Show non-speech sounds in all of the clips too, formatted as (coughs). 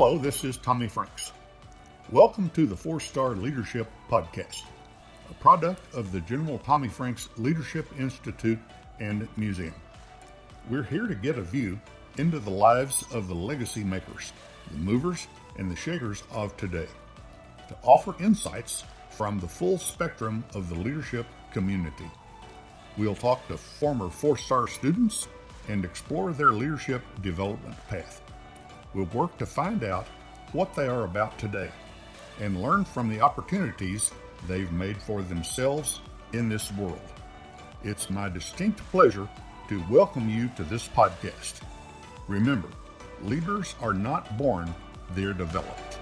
Hello, this is Tommy Franks. Welcome to the Four Star Leadership Podcast, a product of the General Tommy Franks Leadership Institute and Museum. We're here to get a view into the lives of the legacy makers, the movers and the shakers of today, to offer insights from the full spectrum of the leadership community. We'll talk to former four star students and explore their leadership development path will work to find out what they are about today and learn from the opportunities they've made for themselves in this world. It's my distinct pleasure to welcome you to this podcast. Remember, leaders are not born, they're developed.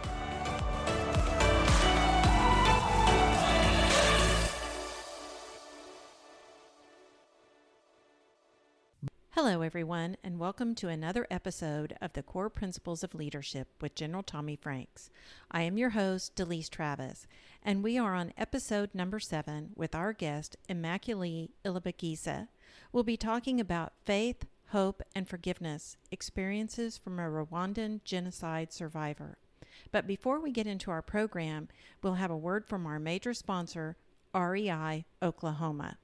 Hello, everyone, and welcome to another episode of the Core Principles of Leadership with General Tommy Franks. I am your host, Delise Travis, and we are on episode number seven with our guest, Immaculée Ilibagiza. We'll be talking about faith, hope, and forgiveness experiences from a Rwandan genocide survivor. But before we get into our program, we'll have a word from our major sponsor, REI Oklahoma.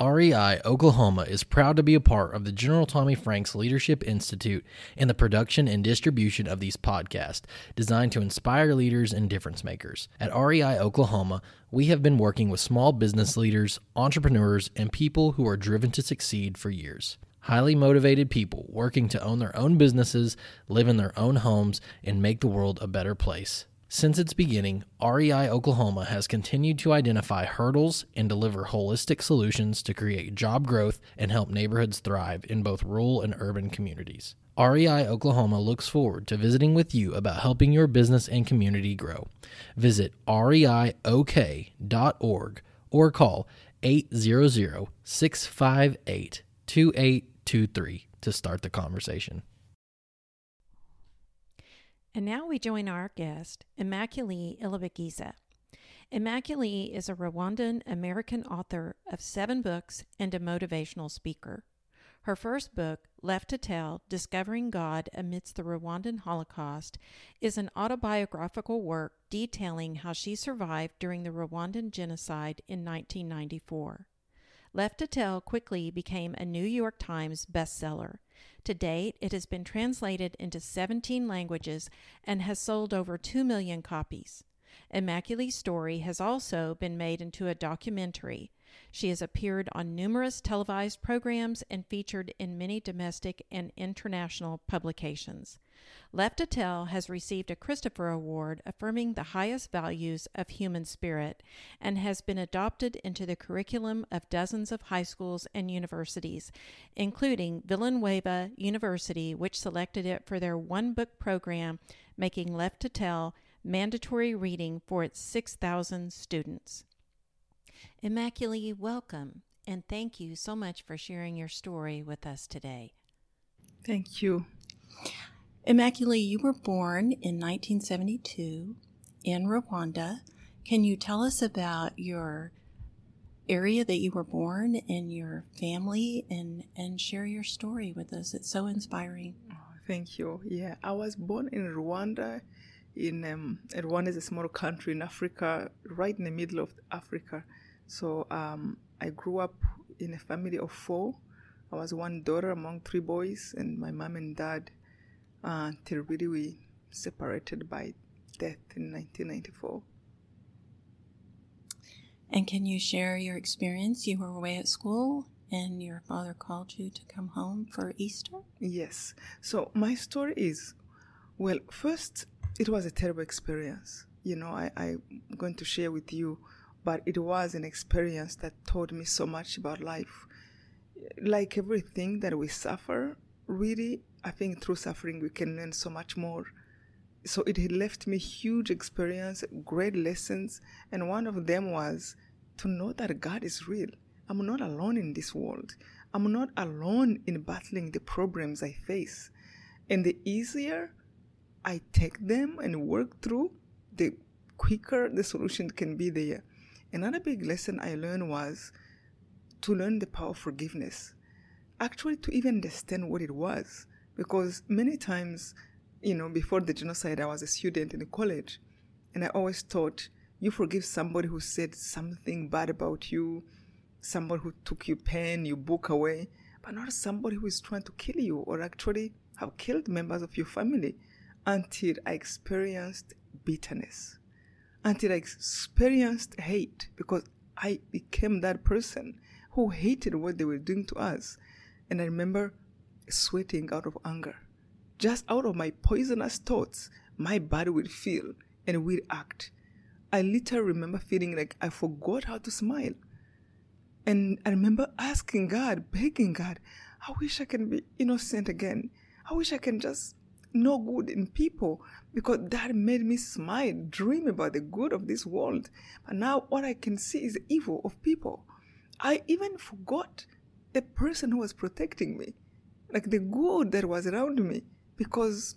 REI Oklahoma is proud to be a part of the General Tommy Franks Leadership Institute in the production and distribution of these podcasts designed to inspire leaders and difference makers. At REI Oklahoma, we have been working with small business leaders, entrepreneurs, and people who are driven to succeed for years. Highly motivated people working to own their own businesses, live in their own homes, and make the world a better place. Since its beginning, REI Oklahoma has continued to identify hurdles and deliver holistic solutions to create job growth and help neighborhoods thrive in both rural and urban communities. REI Oklahoma looks forward to visiting with you about helping your business and community grow. Visit reiok.org or call 800 658 2823 to start the conversation. And now we join our guest, Immaculée Ilibagiza. Immaculée is a Rwandan American author of seven books and a motivational speaker. Her first book, Left to Tell Discovering God Amidst the Rwandan Holocaust, is an autobiographical work detailing how she survived during the Rwandan genocide in 1994. Left to Tell quickly became a New York Times bestseller. To date, it has been translated into 17 languages and has sold over 2 million copies. Immaculée's story has also been made into a documentary. She has appeared on numerous televised programs and featured in many domestic and international publications. Left to Tell has received a Christopher Award affirming the highest values of human spirit and has been adopted into the curriculum of dozens of high schools and universities, including Villanova University, which selected it for their one book program, making Left to Tell mandatory reading for its 6,000 students. Immaculée, welcome, and thank you so much for sharing your story with us today. Thank you. Immaculée, you were born in 1972 in Rwanda. Can you tell us about your area that you were born and your family and, and share your story with us? It's so inspiring. Oh, thank you. Yeah, I was born in Rwanda. In um, Rwanda is a small country in Africa, right in the middle of Africa. So um, I grew up in a family of four. I was one daughter among three boys, and my mom and dad uh, until really we separated by death in 1994. And can you share your experience? You were away at school and your father called you to come home for Easter? Yes. So my story is well, first, it was a terrible experience. You know, I, I'm going to share with you, but it was an experience that taught me so much about life. Like everything that we suffer, really I think through suffering we can learn so much more. So it left me huge experience, great lessons, and one of them was to know that God is real. I'm not alone in this world. I'm not alone in battling the problems I face. And the easier I take them and work through, the quicker the solution can be there. Another big lesson I learned was to learn the power of forgiveness. Actually, to even understand what it was because many times you know, before the genocide, I was a student in college, and I always thought you forgive somebody who said something bad about you, somebody who took your pen, your book away, but not somebody who is trying to kill you or actually have killed members of your family until I experienced bitterness, until I experienced hate because I became that person who hated what they were doing to us. And I remember sweating out of anger. Just out of my poisonous thoughts, my body would feel and would act. I literally remember feeling like I forgot how to smile. And I remember asking God, begging God, I wish I can be innocent again. I wish I can just know good in people because that made me smile, dream about the good of this world. But now what I can see is the evil of people. I even forgot the person who was protecting me, like the good that was around me, because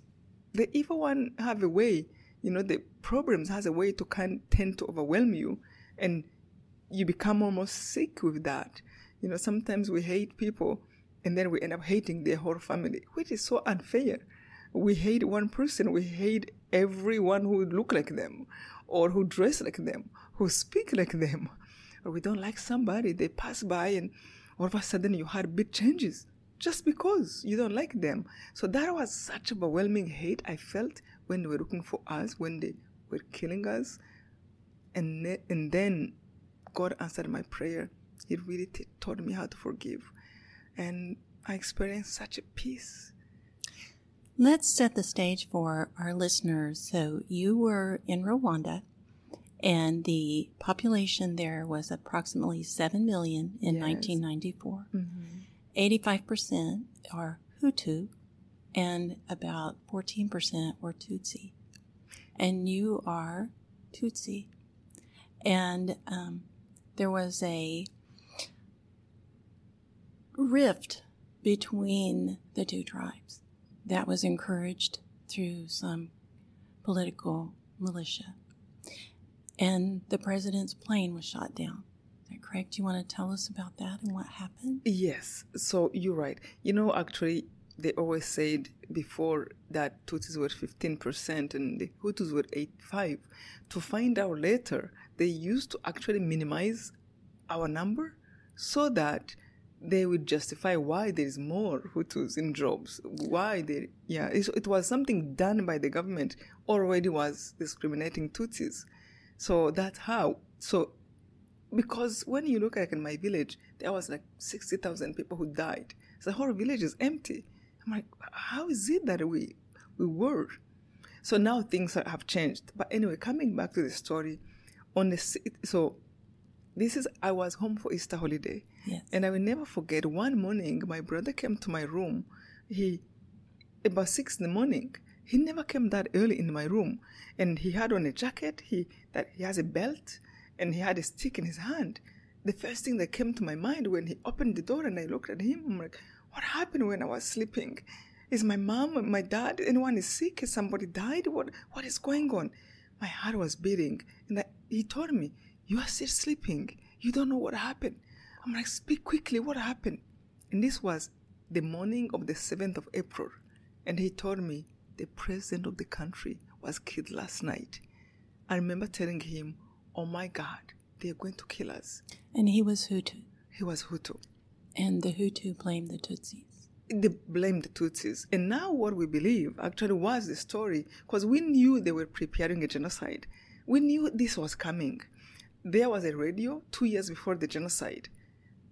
the evil one have a way, you know, the problems has a way to kind tend to overwhelm you, and you become almost sick with that. You know, sometimes we hate people, and then we end up hating their whole family, which is so unfair. We hate one person, we hate everyone who look like them, or who dress like them, who speak like them or we don't like somebody, they pass by and all of a sudden you had big changes just because you don't like them. So that was such overwhelming hate I felt when they were looking for us, when they were killing us. And, and then God answered my prayer. He really t- taught me how to forgive. And I experienced such a peace. Let's set the stage for our listeners. So you were in Rwanda and the population there was approximately 7 million in Yes. 1994. Mm-hmm. 85% are Hutu, and about 14% were Tutsi. And you are Tutsi. And um, there was a rift between the two tribes that was encouraged through some political militia and the president's plane was shot down. Is that correct? Do you want to tell us about that and what happened? Yes, so you're right. You know, actually, they always said before that Tutsis were 15% and the Hutus were 85. To find out later, they used to actually minimize our number so that they would justify why there is more Hutus in jobs. Why they, yeah, it, was something done by the government already was discriminating Tutsis. So that's how. So because when you look like in my village, there was like sixty thousand people who died. So the whole village is empty. I'm like, how is it that we we were? So now things are, have changed. But anyway, coming back to the story, on the so this is I was home for Easter holiday, Yes. and I will never forget. One morning, my brother came to my room. He about six in the morning. He never came that early in my room, and he had on a jacket. He that he has a belt, and he had a stick in his hand. The first thing that came to my mind when he opened the door and I looked at him, I'm like, what happened when I was sleeping? Is my mom, my dad, anyone is sick? Has somebody died? What what is going on? My heart was beating, and I, he told me, "You are still sleeping. You don't know what happened." I'm like, "Speak quickly. What happened?" And this was the morning of the 7th of April. And he told me the president of the country was killed last night. I remember telling him, Oh my God, they are going to kill us. And he was Hutu. He was Hutu. And the Hutu blamed the Tutsis. They blamed the Tutsis. And now what we believe actually was the story because we knew they were preparing a genocide. We knew this was coming. There was a radio two years before the genocide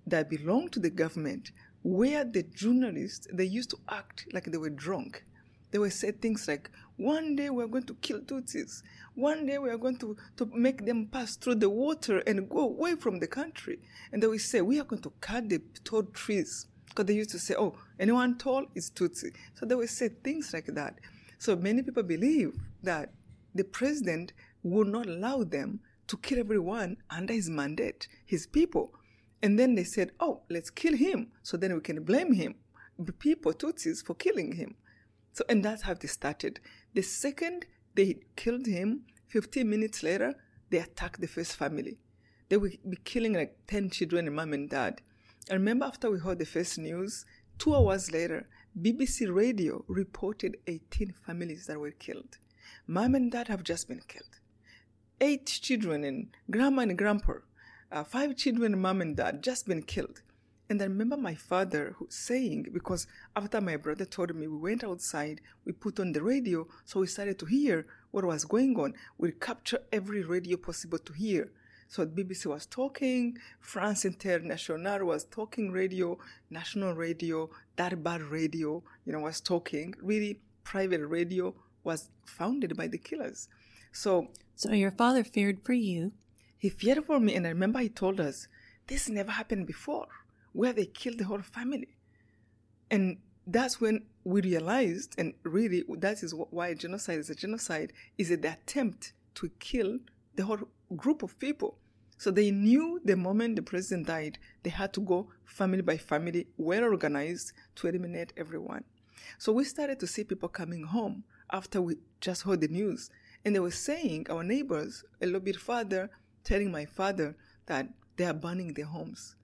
that belonged to the government where the journalists they used to act like they were drunk. They would say things like one day we're going to kill tutsis. One day we are going to, to make them pass through the water and go away from the country. And they would say we are going to cut the tall trees. Because they used to say oh anyone tall is tutsi. So they would say things like that. So many people believe that the president would not allow them to kill everyone under his mandate his people and then they said, oh, let's kill him. So then we can blame him, the people, Tutsis, for killing him. So, and that's how they started. The second they killed him, 15 minutes later, they attacked the first family. They would be killing like 10 children and mom and dad. I remember after we heard the first news, two hours later, BBC Radio reported 18 families that were killed. Mom and dad have just been killed. Eight children and grandma and grandpa, uh, five children, mom and dad, just been killed. And I remember my father who saying, because after my brother told me, we went outside, we put on the radio, so we started to hear what was going on. We captured every radio possible to hear. So BBC was talking, France International was talking radio, national radio, Darbar radio, you know, was talking. Really, private radio was founded by the killers. So, so your father feared for you. He feared for me, and I remember he told us, "This never happened before." where they killed the whole family. And that's when we realized, and really that is why genocide is a genocide, is the attempt to kill the whole group of people. So they knew the moment the president died, they had to go family by family, well organized, to eliminate everyone. So we started to see people coming home after we just heard the news. And they were saying, our neighbors, a little bit further, telling my father that they are burning their homes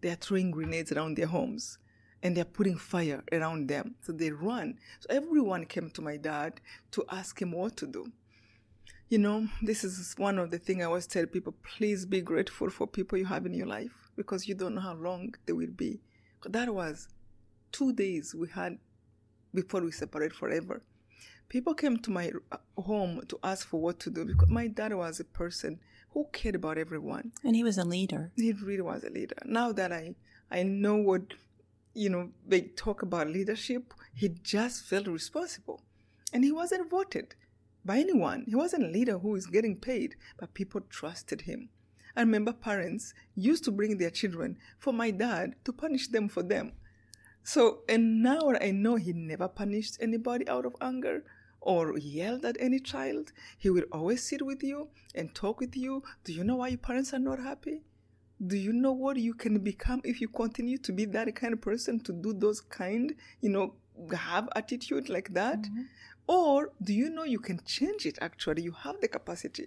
they are throwing grenades around their homes and they're putting fire around them. So they run. So everyone came to my dad to ask him what to do. You know, this is one of the things I always tell people please be grateful for people you have in your life because you don't know how long they will be. That was two days we had before we separate forever. People came to my uh, home to ask for what to do because my dad was a person who cared about everyone. And he was a leader. He really was a leader. Now that I, I know what, you know, they talk about leadership, he just felt responsible. And he wasn't voted by anyone. He wasn't a leader who is getting paid, but people trusted him. I remember parents used to bring their children for my dad to punish them for them. So, and now I know he never punished anybody out of anger or yelled at any child. He will always sit with you and talk with you. Do you know why your parents are not happy? Do you know what you can become if you continue to be that kind of person to do those kind, you know, have attitude like that? Mm-hmm. Or do you know you can change it actually? You have the capacity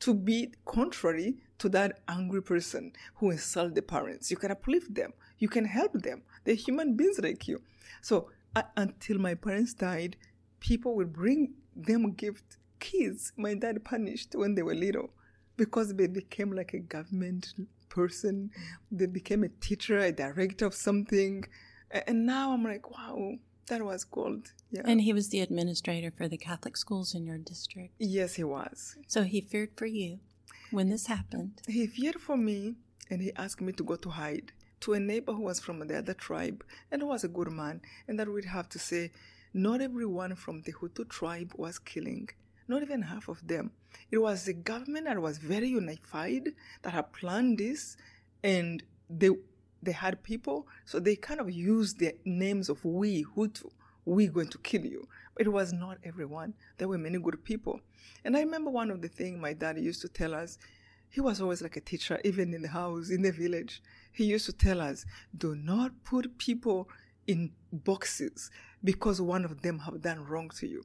to be contrary to that angry person who insult the parents. You can uplift them. You can help them. They're human beings like you. So uh, until my parents died, people will bring them gift kids my dad punished when they were little because they became like a government person. They became a teacher a director of something. And now i'm like wow that was gold yeah. And he was the administrator for the catholic schools in your district? Yes he was. So he feared for you when this happened? He feared for me and he asked me to go to hide to a neighbor who was from the other tribe and who was a good man and that we'd have to say not everyone from the Hutu tribe was killing, not even half of them. It was the government that was very unified that had planned this, and they they had people, so they kind of used the names of we Hutu. We going to kill you. But it was not everyone. There were many good people. And I remember one of the things my dad used to tell us. He was always like a teacher, even in the house, in the village. He used to tell us, do not put people in boxes because one of them have done wrong to you.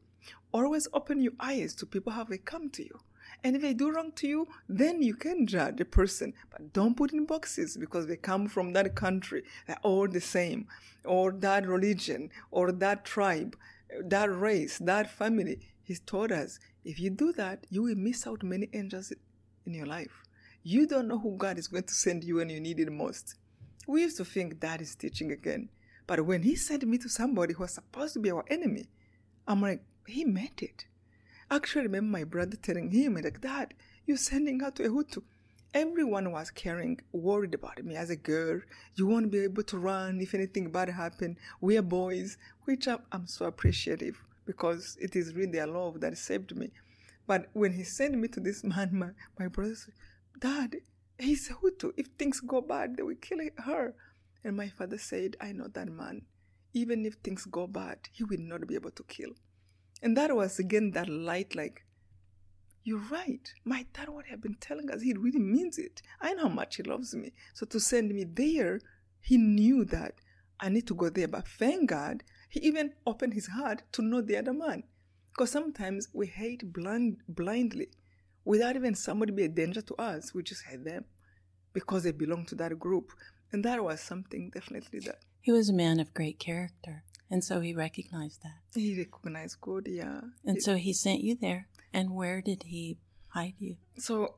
Always open your eyes to people how they come to you. And if they do wrong to you, then you can judge a person. But don't put in boxes because they come from that country. They're all the same. Or that religion, or that tribe, that race, that family. He's taught us if you do that, you will miss out many angels in your life. You don't know who God is going to send you when you need it most. We used to think that is teaching again. But when he sent me to somebody who was supposed to be our enemy, I'm like, he meant it. I actually remember my brother telling him, like, Dad, you're sending her to a Hutu. Everyone was caring, worried about me as a girl. You won't be able to run if anything bad happened. We're boys, which I'm, I'm so appreciative because it is really their love that saved me. But when he sent me to this man, my, my brother said, Dad, he's a Hutu. If things go bad, they will kill her. And my father said, I know that man. Even if things go bad, he will not be able to kill. And that was again that light, like, you're right. My dad, what he had been telling us, he really means it. I know how much he loves me. So to send me there, he knew that I need to go there. But thank God, he even opened his heart to know the other man. Because sometimes we hate blind, blindly without even somebody be a danger to us. We just hate them because they belong to that group. And that was something definitely that. He was a man of great character. And so he recognized that. He recognized God, yeah. And It- so he sent you there. And where did he hide you? So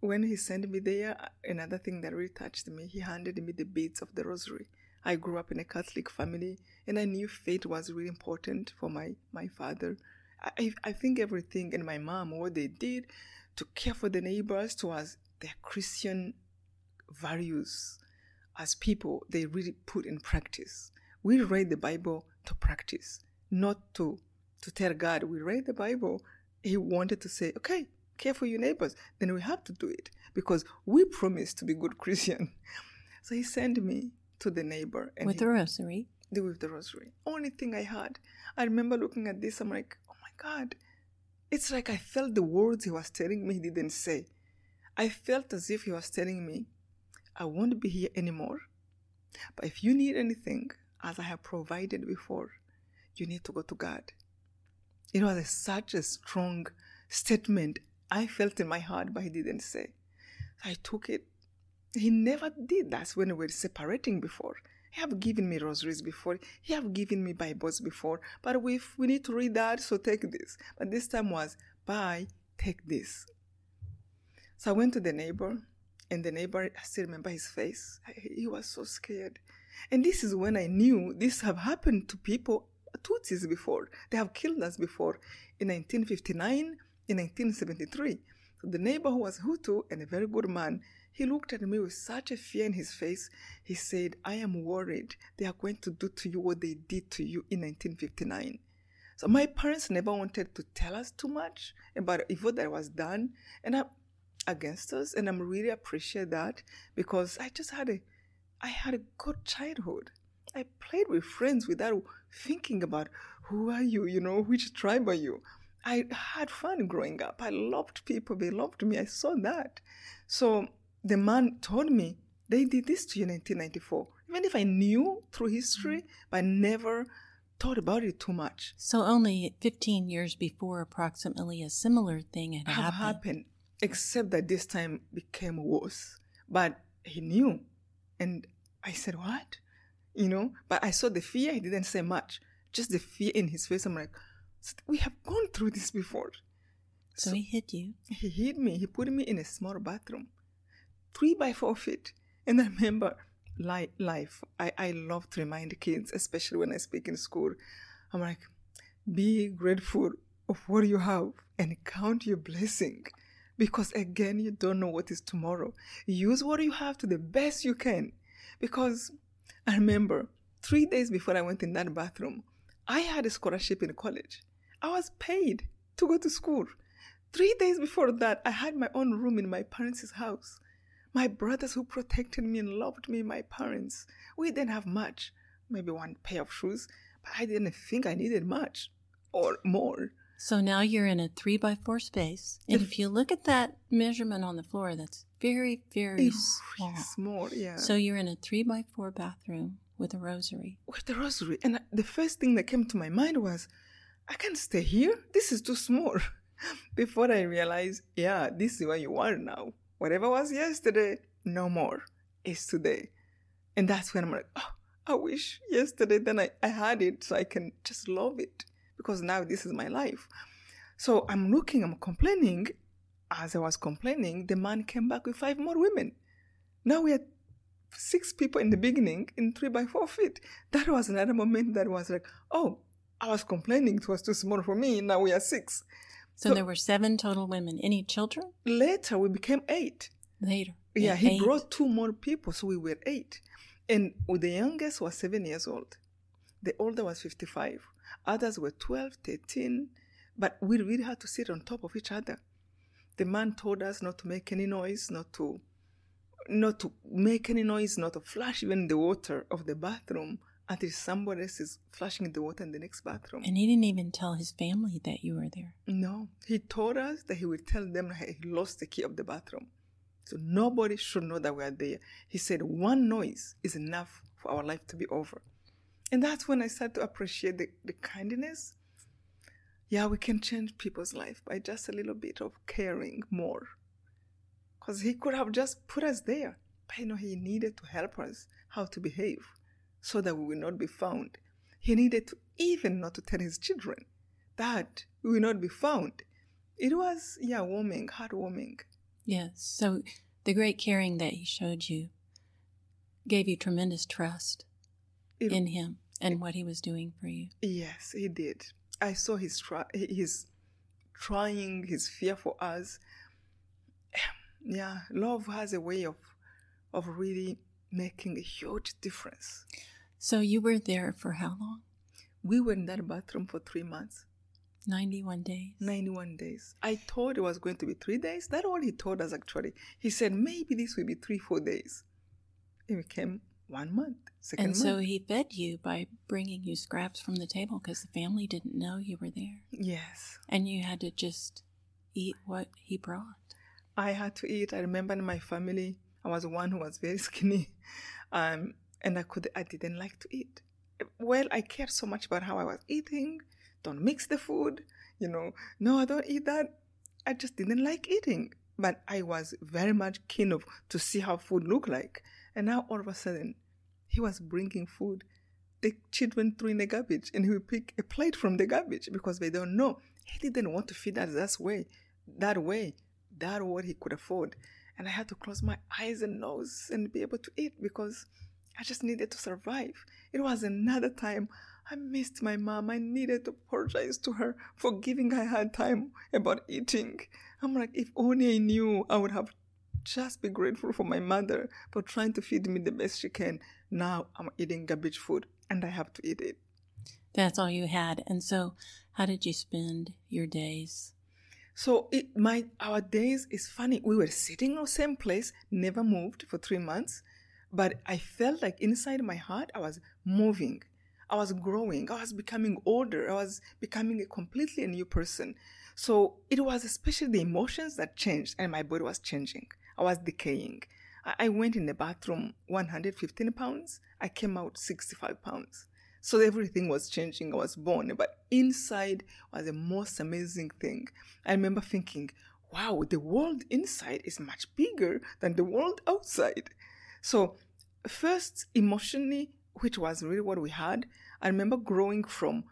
when he sent me there, another thing that really touched me, he handed me the beads of the rosary. I grew up in a Catholic family, and I knew faith was really important for my my father. I I think everything and my mom, what they did to care for the neighbors, towards their Christian values as people, they really put in practice. We read the Bible to practice, not to to tell God. We read the Bible. He wanted to say, okay, care for your neighbors. Then we have to do it because we promised to be good (laughs) Christian. So he sent me to the neighbor and With he- the rosary. the with the rosary. Only thing I had. I remember looking at this, I'm like, oh my God. It's like I felt the words he was telling me he didn't say. I felt as if he was telling me, I won't be here anymore. But if you need anything, as I have provided before, you need to go to God. It was a, such a strong statement I felt in my heart, but he didn't say. I took it. He never did that when we were separating before. He have given me rosaries before. He have given me Bibles before. But we we need to read that, so take this. But this time was, bye, take this. So I went to the neighbor, and the neighbor, I still remember his face. He was so scared. And this is when I knew this have happened to people, Tutsis before. They have killed us before in 1959, in 1973. So the neighbor who was Hutu and a very good man, he looked at me with such a fear in his face. He said, I am worried they are going to do to you what they did to you in 1959. So my parents never wanted to tell us too much about evil that was done and I, against us, and I'm really appreciate that because I just had a, I had a good childhood. I played with friends without thinking about who are you, you know, which tribe are you. I had fun growing up. I loved people. They loved me. I saw that. So the man told me they did this to you in 1994. Even if I knew through history, mm-hmm. but I never thought about it too much. So only 15 years before, approximately, a similar thing had happened. happened, except that this time became worse. But he knew, and I said, "What?" You know. But I saw the fear. He didn't say much. Just the fear in his face. I'm like, "We have gone through this before." So he hit you. He hit me. He put me in a small bathroom, three by four feet. And I remember li- life. I, I love to remind kids, especially when I speak in school. I'm like, be grateful of what you have and count your blessing. Because again, you don't know what is tomorrow. Use what you have to the best you can. Because I remember three days before I went in that bathroom, I had a scholarship in college. I was paid to go to school. Three days before that, I had my own room in my parents' house. My brothers who protected me and loved me, my parents, we didn't have much. Maybe one pair of shoes, but I didn't think I needed much or more. So now you're in a three by four space. And if you look at that measurement on the floor, that's very, very small. small, yeah. So you're in a three by four bathroom with a rosary. with a rosary. And the first thing that came to my mind was, I can't stay here. This is too small. (laughs) Before I realized, yeah, this is where you are now. Whatever was yesterday, no more. It's today. And that's when I'm like, oh, I wish yesterday then I, I had it so I can just love it. Because now this is my life. So I'm looking, I'm complaining. As I was complaining, the man came back with five more women. Now we had six people in the beginning in three by four feet. That was another moment that was like, oh, I was complaining it was too small for me. Now we are six. So, So- there were seven total women. Any children? Later we became eight. Later. Yeah, he brought two more people, so we were eight. And the youngest was seven years old. The older was 55. Others were 12, 13. But we really had to sit on top of each other. The man told us not to make any noise, not to not to make any noise, not to flash even the water of the bathroom until somebody else is flashing the water in the next bathroom. And he didn't even tell his family that you were there. No, he told us that he would tell them he lost the key of the bathroom. So nobody should know that we are there. He said one noise is enough for our life to be over. And that's when I started to appreciate the, the kindness. Yeah, we can change people's life by just a little bit of caring more. Because he could have just put us there. But you know, he needed to help us how to behave so that we will not be found. he needed to even not to tell his children that we will not be found. It was, yeah, warming, heartwarming. Yes. So the great caring that he showed you gave you tremendous trust it, in him and what he was doing for you. Yes, he did. I saw his try, his trying, his fear for us. (sighs) Yeah, love has a way of of really making a huge difference. So you were there for how long? We were in that bathroom for three months. 91 days. 91 days. I thought it was going to be three days. That's what he told us actually. He said maybe this will be three, four days. It became one month. Second and so he fed you by bringing you scraps from the table because the family didn't know you were there. Yes. And you had to just eat what he brought. I had to eat. I remember in my family, I was one who was very (laughs) skinny, um, and I could I didn't like to eat. Well, I cared so much about how I was eating. Don't mix the food, you know. No, I don't eat that. I just didn't like eating, but I was very much keen of to see how food looked like. And now all of a sudden, he was bringing food. The children threw in the garbage, and he would pick a plate from the garbage because they don't know. He didn't want to feed us that way, that way, that what he could afford and I had to close my eyes and nose and be able to eat because I just needed to survive. It was another time I missed my mom. I needed to apologize to her for giving her hard time about eating. I'm like, if only I knew, I would have just be grateful for my mother for trying to feed me the best she can. Now I'm eating garbage food and I have to eat it. That's all you had. And so, how did you spend your days? So it my our days is funny. We were sitting in the same place, never moved for three months, but I felt like inside my heart I was moving. I was growing. I was becoming older. I was becoming a completely new person. So it was especially the emotions that changed, and my body was changing. I was decaying. I went in the bathroom 115 pounds. I came out 65 pounds. So everything was changing. I was born, but inside was the most amazing thing. I remember thinking, wow, the world inside is much bigger than the world outside. So, first, emotionally, which was really what we had, I remember growing from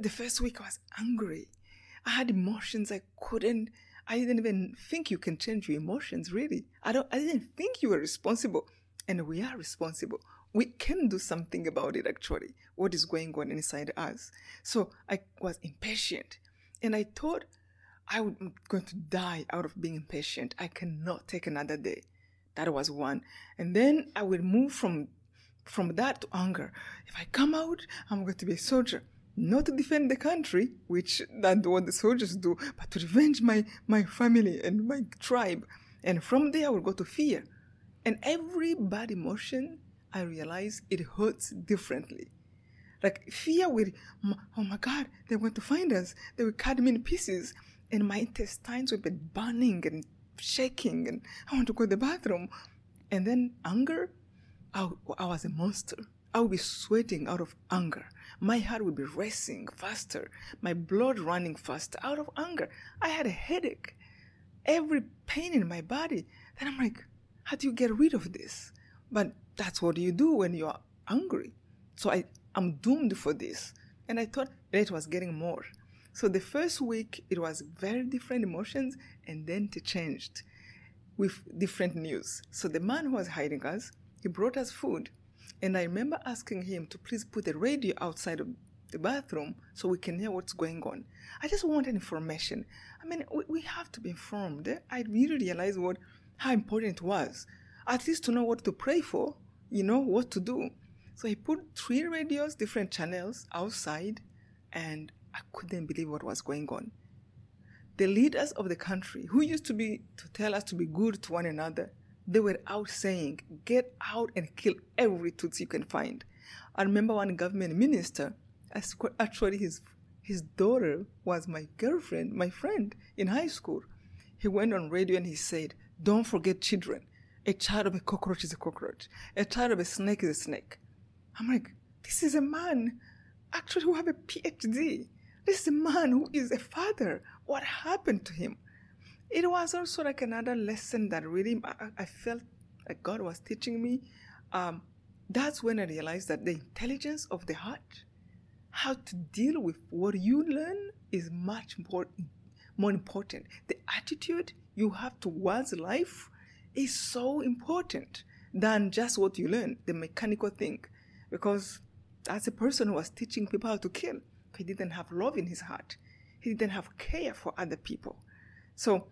the first week I was angry. I had emotions I couldn't, I didn't even think you can change your emotions, really. I, don't, I didn't think you were responsible. And we are responsible. We can do something about it actually what is going on inside us. So i was impatient. And i thought i was going to die out of being impatient. I cannot take another day. That was one. And then i will move from from that to anger. If i come out i'm going to be a soldier not to defend the country which that's what the soldiers do but to revenge my my family and my tribe and from there i will go to fear and every bad emotion I realize it hurts differently. Like fear will, oh my God, they're going to find us. They will cut me in pieces. And my intestines will be burning and shaking, and I want to go to the bathroom. And then anger, I, I was a monster. I would be sweating out of anger. My heart would be racing faster, my blood running faster out of anger. I had a headache, every pain in my body. Then I'm like, how do you get rid of this? But that's what you do when you're angry. So I, I'm doomed for this. And I thought it was getting more. So the first week, it was very different emotions, and then it changed with different news. So the man who was hiding us, he brought us food. And I remember asking him to please put the radio outside of the bathroom so we can hear what's going on. I just wanted information. I mean, we, we have to be informed. I really realized what how important it was, at least to know what to pray for you know what to do. So he put three radios, different channels outside, and I couldn't believe what was going on. The leaders of the country, who used to be to tell us to be good to one another, they were out saying, "Get out and kill every Tutsi you can find." I remember one government minister, actually his his daughter was my girlfriend, my friend in high school. He went on radio and he said, "Don't forget children. A child of a cockroach is a cockroach. A child of a snake is a snake. I'm like, this is a man actually who have a PhD. This is a man who is a father. What happened to him? It was also like another lesson that really I, I felt like God was teaching me. Um, that's when I realized that the intelligence of the heart how to deal with what you learn is much more more important. The attitude you have towards life is so important than just what you learn, the mechanical thing. Because as a person who was teaching people how to kill, he didn't have love in his heart. He didn't have care for other people. So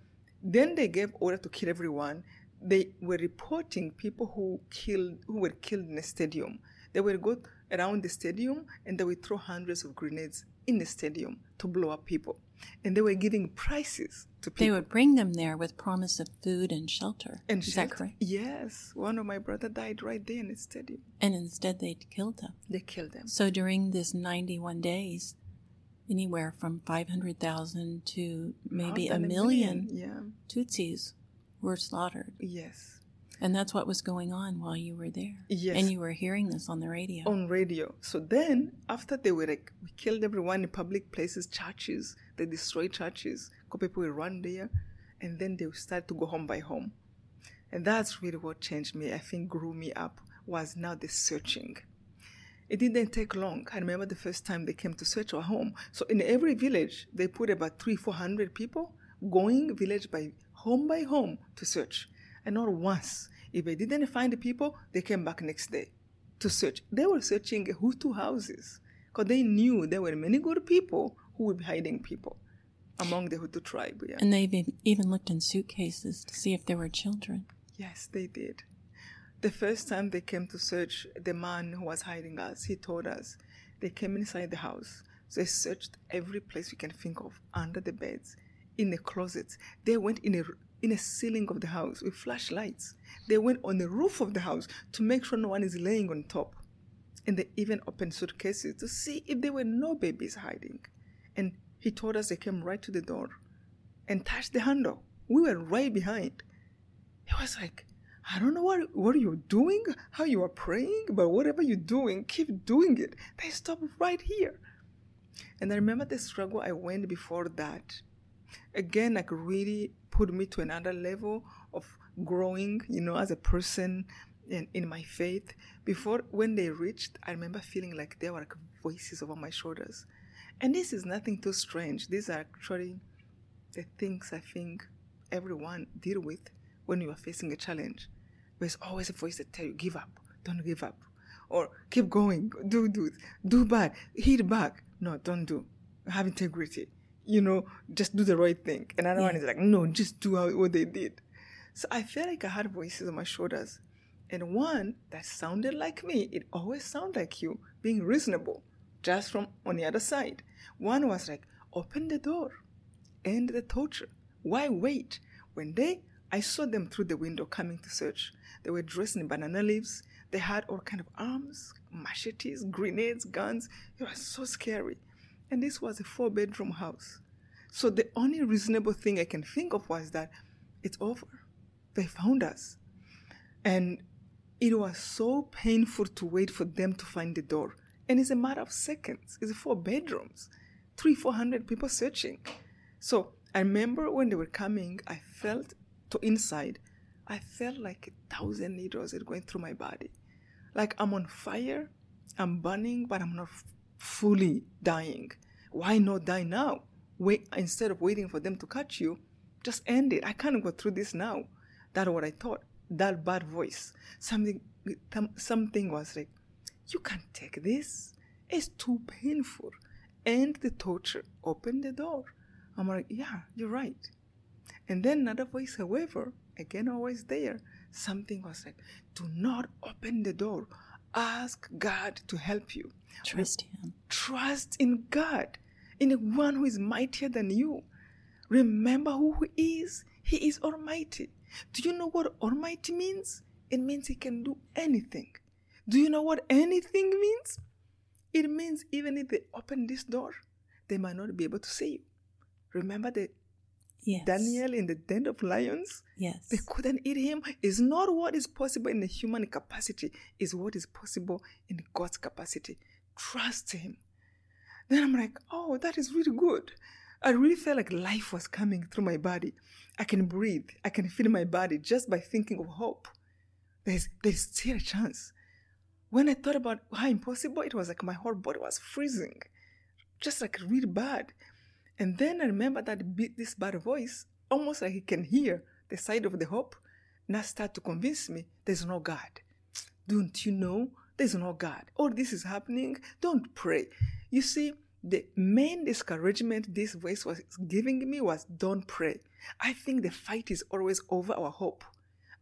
then they gave order to kill everyone. They were reporting people who killed who were killed in the stadium. They would go around the stadium and they would throw hundreds of grenades in the stadium to blow up people. And they were giving prizes to people. They would bring them there with promise of food and shelter. and Is shelter. that correct? Yes. One of my brother died right there in the stadium. And instead, they'd killed them. They killed them. So during this 91 days, anywhere from 500,000 to maybe a million Yeah. Tutsis were slaughtered. Yes. And that's what was going on while you were there. Yes. And you were hearing this on the radio. on radio. So then, after they were like, we killed everyone in public places, churches, they destroyed churches, because people will run there, and then they start to go home by home. And that's really what changed me, I think grew me up, was now the searching. It didn't take long. I remember the first time they came to search our home. So in every village, they put about three, four hundred people going village by home by home to search. And not once. If they didn't find the people, they came back next day to search. They were searching Hutu houses because they knew there were many good people who would be hiding people among the Hutu tribe. Yeah. And they've e- even looked in suitcases to see if there were children. Yes, they did. The first time they came to search the man who was hiding us, he told us they came inside the house. They searched every place we can think of under the beds, in the closets. They went in a in a ceiling of the house with flashlights. They went on the roof of the house to make sure no one is laying on top. And they even opened suitcases to see if there were no babies hiding. And he told us they came right to the door and touched the handle. We were right behind. He was like, I don't know what, what you're doing, how you are praying, but whatever you're doing, keep doing it. They stopped right here. And I remember the struggle I went before that. Again, like really put me to another level of growing, you know, as a person in, in my faith. Before, when they reached, I remember feeling like there were like voices over my shoulders. And this is nothing too strange. These are actually the things I think everyone deal with when you are facing a challenge. There's always a voice that tell you, give up, don't give up. Or keep going, do do do bad, hit back. No, don't do. Have integrity. You know, just do the right thing. And another one is like, no, just do how, what they did. So I felt like I had voices on my shoulders. And one that sounded like me, it always sounded like you, being reasonable, just from on the other side. One was like, open the door, end the torture. Why wait? When they, I saw them through the window coming to search. They were dressed in banana leaves. They had all kind of arms, machetes, grenades, guns. It was so scary. And this was a four bedroom house. So the only reasonable thing I can think of was that it's over. They found us. And it was so painful to wait for them to find the door. And it's a matter of seconds. It's four bedrooms, three, four hundred people searching. So I remember when they were coming, I felt to inside, I felt like a thousand needles are going through my body. Like I'm on fire, I'm burning, but I'm not f- fully dying. Why not die now? Wait instead of waiting for them to catch you, just end it. I can't go through this now. That's what I thought. That bad voice. Something something was like, you can't take this. It's too painful. End the torture. Open the door. I'm like, yeah, you're right. And then another voice, however, again always there, something was like, do not open the door. Ask God to help you. Trust Him. Trust in God, in the one who is mightier than you. Remember who He is. He is Almighty. Do you know what Almighty means? It means He can do anything. Do you know what anything means? It means even if they open this door, they might not be able to see you. Remember the Yes. Daniel in the den of lions? Yes. They couldn't eat him. It's not what is possible in the human capacity, it's what is possible in God's capacity. Trust him. Then I'm like, oh, that is really good. I really felt like life was coming through my body. I can breathe. I can feel my body just by thinking of hope. There's there's still a chance. when I thought about how impossible it was, like my whole body was freezing, just like really bad. And then I remember that beat, this bad voice, almost like he can hear the side of the hope, now start to convince me there's no God. Don't you know there's no God? All this is happening. Don't pray. You see, the main discouragement this voice was giving me was don't pray. I think the fight is always over our hope,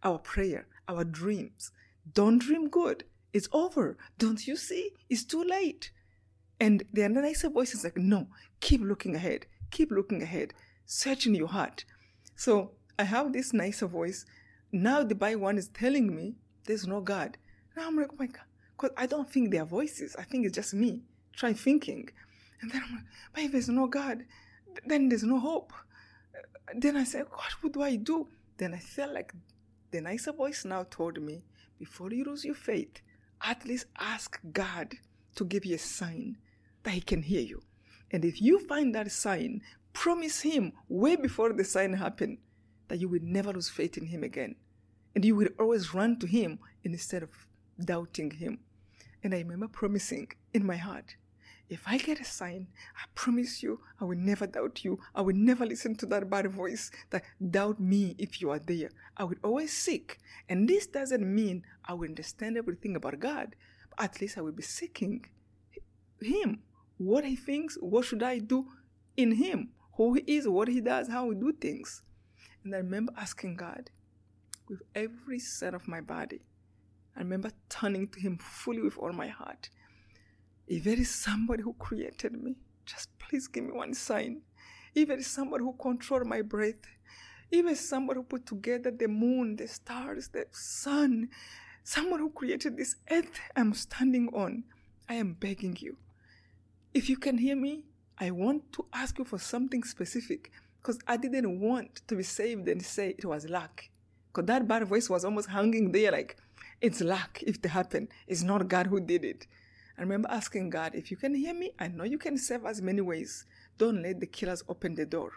our prayer, our dreams. Don't dream good. It's over. Don't you see? It's too late. And the nicer voice is like, no, keep looking ahead. Keep looking ahead. Search in your heart. So I have this nicer voice. Now the by one is telling me there's no God. Now I'm like, oh my God. Because I don't think they are voices. I think it's just me. Try thinking. And then I'm like, but if there's no God, then there's no hope. Then I said, God, what do I do? Then I felt like the nicer voice now told me, before you lose your faith, at least ask God to give you a sign that He can hear you. And if you find that sign, promise Him way before the sign happened that you will never lose faith in Him again. And you will always run to Him instead of doubting Him. And I remember promising in my heart, if I get a sign, I promise you, I will never doubt you. I will never listen to that bad voice that doubt me if you are there. I will always seek. And this doesn't mean I will understand everything about God, but at least I will be seeking Him. What He thinks, what should I do in Him? Who He is, what He does, how we do things. And I remember asking God with every cell of my body. I remember turning to Him fully with all my heart. If there is somebody who created me, just please give me one sign. If there is somebody who controls my breath, if there is somebody who put together the moon, the stars, the sun, someone who created this earth I'm standing on, I am begging you. If you can hear me, I want to ask you for something specific because I didn't want to be saved and say it was luck. Because that bad voice was almost hanging there like, it's luck if it happened. It's not God who did it. I remember asking God, if you can hear me, I know you can save us many ways. Don't let the killers open the door.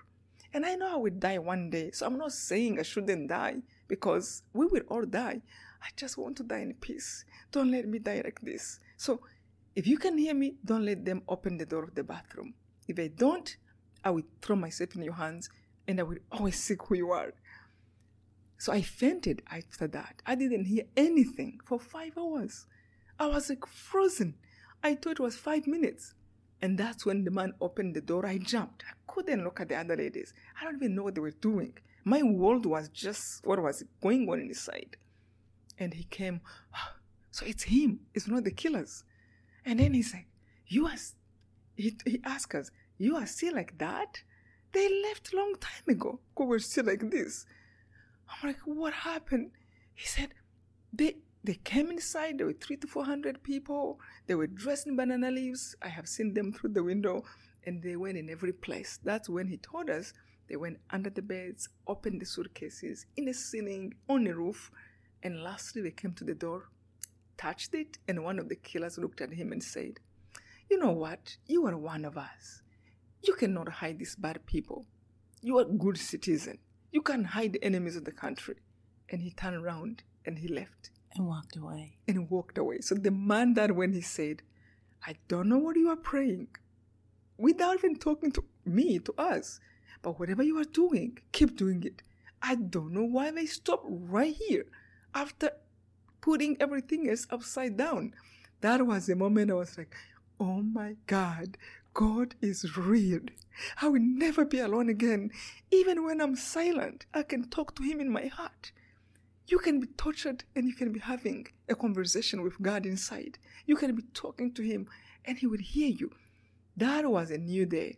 And I know I will die one day, so I'm not saying I shouldn't die because we will all die. I just want to die in peace. Don't let me die like this. So if you can hear me, don't let them open the door of the bathroom. If I don't, I will throw myself in your hands and I will always seek who you are. So I fainted after that. I didn't hear anything for five hours. I was like frozen. I thought it was five minutes. And that's when the man opened the door. I jumped. I couldn't look at the other ladies. I don't even know what they were doing. My world was just what was going on inside. And he came, (sighs) so it's him. It's not the killers. And then he's like, You are, he, he asked us, You are still like that? They left long time ago. We're still like this. I'm like, What happened? He said, They they came inside, there were three to four hundred people. They were dressed in banana leaves. I have seen them through the window, and they went in every place. That's when he told us they went under the beds, opened the suitcases, in the ceiling, on the roof, and lastly they came to the door, touched it, and one of the killers looked at him and said, You know what? You are one of us. You cannot hide these bad people. You are a good citizen. You can hide enemies of the country. And he turned around and he left. And walked away. And walked away. So the man that when he said, I don't know what you are praying, without even talking to me, to us, but whatever you are doing, keep doing it. I don't know why they stopped right here after putting everything else upside down. That was the moment I was like, oh my God, God is real. I will never be alone again. Even when I'm silent, I can talk to Him in my heart. You can be tortured and you can be having a conversation with God inside. You can be talking to Him and He will hear you. That was a new day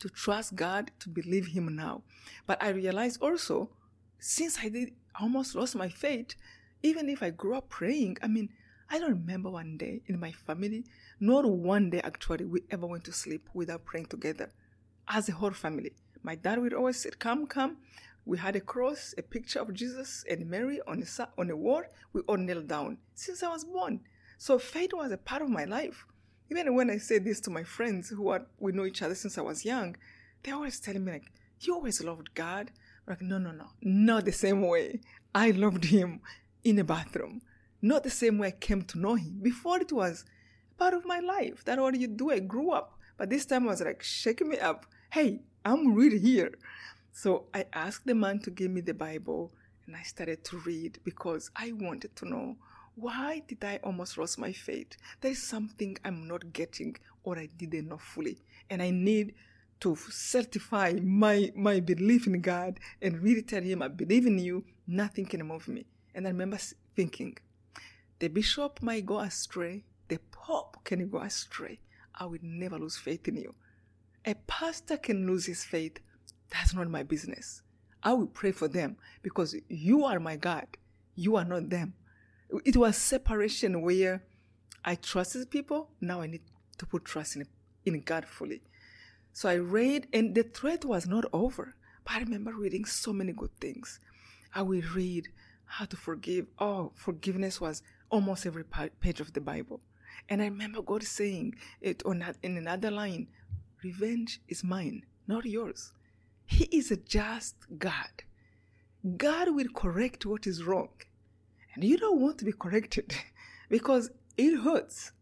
to trust God, to believe Him now. But I realized also, since I did almost lost my faith, even if I grew up praying, I mean, I don't remember one day in my family, not one day actually, we ever went to sleep without praying together as a whole family. My dad would always say, Come, come. We had a cross, a picture of Jesus and Mary on a, on a wall. We all knelt down since I was born. So faith was a part of my life. Even when I say this to my friends who are we know each other since I was young, they always telling me like, "You always loved God." I'm like, no, no, no, not the same way. I loved Him in a bathroom. Not the same way I came to know him. Before it was part of my life. That's what you do. I grew up. But this time I was like shaking me up. Hey, I'm really here. So I asked the man to give me the Bible and I started to read because I wanted to know why did I almost lose my faith? There is something I'm not getting or I didn't know fully. And I need to certify my, my belief in God and really tell him, I believe in you, nothing can move me. And I remember thinking, the bishop might go astray, the pope can go astray. I will never lose faith in you. A pastor can lose his faith. That's not my business. I will pray for them because you are my God. You are not them. It was separation where I trusted people. Now I need to put trust in, in God fully. So I read, and the thread was not over. But I remember reading so many good things. I will read how to forgive. Oh, forgiveness was almost every page of the Bible. And I remember God saying it on in another line Revenge is mine, not yours. He is a just God. God will correct what is wrong. And you don't want to be corrected (laughs) because it hurts.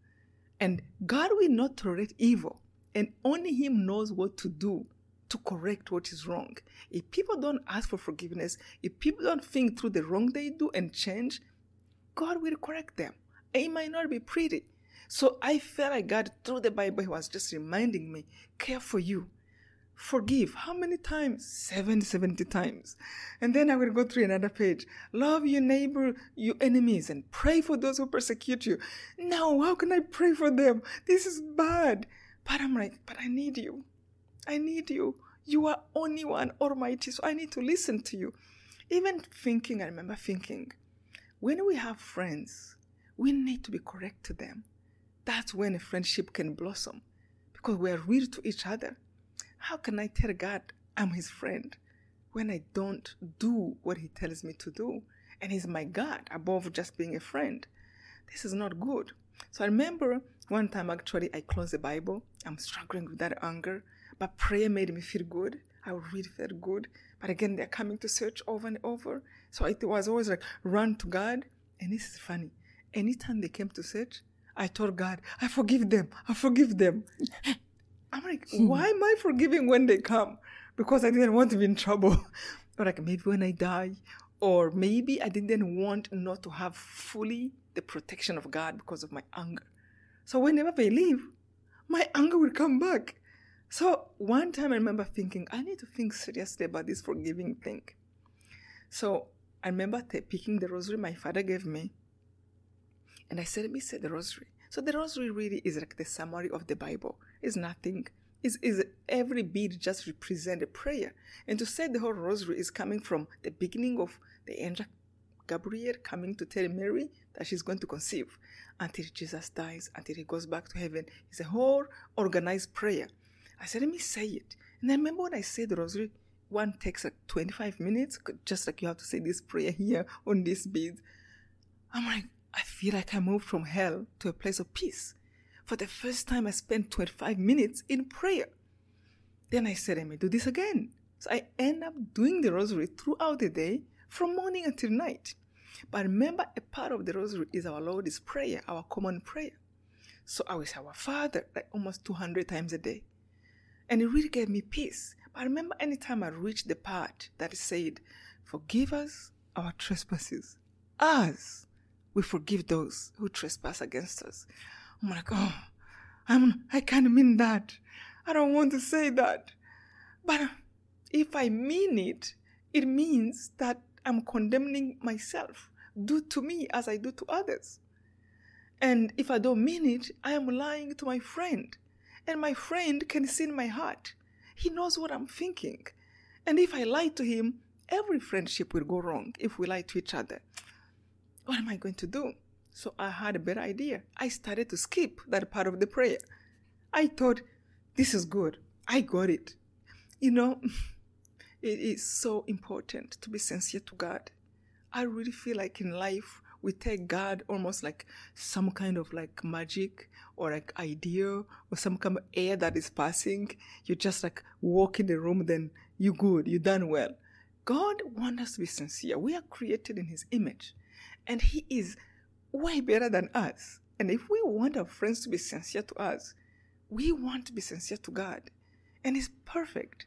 And God will not tolerate evil. And only Him knows what to do to correct what is wrong. If people don't ask for forgiveness, if people don't think through the wrong they do and change, God will correct them. It might not be pretty. So I felt like God, through the Bible, He was just reminding me care for you. Forgive. How many times? Seven, 70 times. And then I will go through another page. Love your neighbor, your enemies, and pray for those who persecute you. No, how can I pray for them? This is bad. But I'm like, but I need you. I need you. You are only one Almighty, so I need to listen to you. Even thinking, I remember thinking, when we have friends, we need to be correct to them. That's when a friendship can blossom because we're real to each other. How can I tell God I'm his friend when I don't do what he tells me to do? And he's my God above just being a friend. This is not good. So I remember one time actually I closed the Bible. I'm struggling with that anger, but prayer made me feel good. I really felt good. But again, they're coming to search over and over. So it was always like run to God. And this is funny. Anytime they came to search, I told God, I forgive them. I forgive them. I'm like, hmm. why am I forgiving when they come? Because I didn't want to be in trouble. (laughs) but like maybe when I die, or maybe I didn't want not to have fully the protection of God because of my anger. So whenever they leave, my anger will come back. So one time I remember thinking, I need to think seriously about this forgiving thing. So I remember t- picking the rosary my father gave me, and I said, let me say the rosary. So the rosary really is like the summary of the Bible. It's nothing. Is is every bead just represent a prayer. And to say the whole rosary is coming from the beginning of the angel Gabriel coming to tell Mary that she's going to conceive until Jesus dies, until he goes back to heaven. It's a whole organized prayer. I said, let me say it. And I remember when I said the rosary, one takes like 25 minutes, just like you have to say this prayer here (laughs) on this bead. I'm like, I feel like I moved from hell to a place of peace. For the first time, I spent 25 minutes in prayer. Then I said, let me do this again. So I end up doing the rosary throughout the day from morning until night. But remember, a part of the rosary is our Lord's Prayer, our common prayer. So I was Our Father, like almost 200 times a day. And it really gave me peace. But I remember anytime I reached the part that said, Forgive us our trespasses, as we forgive those who trespass against us. I'm like, oh, I'm, I can't mean that. I don't want to say that. But if I mean it, it means that I'm condemning myself. Do to me as I do to others. And if I don't mean it, I am lying to my friend. And my friend can see in my heart. He knows what I'm thinking. And if I lie to him, every friendship will go wrong if we lie to each other. What am I going to do? So I had a better idea. I started to skip that part of the prayer. I thought, this is good. I got it. You know, (laughs) it is so important to be sincere to God. I really feel like in life, we take God almost like some kind of like magic or like idea or some kind of air that is passing. You just like walk in the room, then you good, you done well. God wants us to be sincere. We are created in His image, and He is way better than us. And if we want our friends to be sincere to us, we want to be sincere to God. And He's perfect.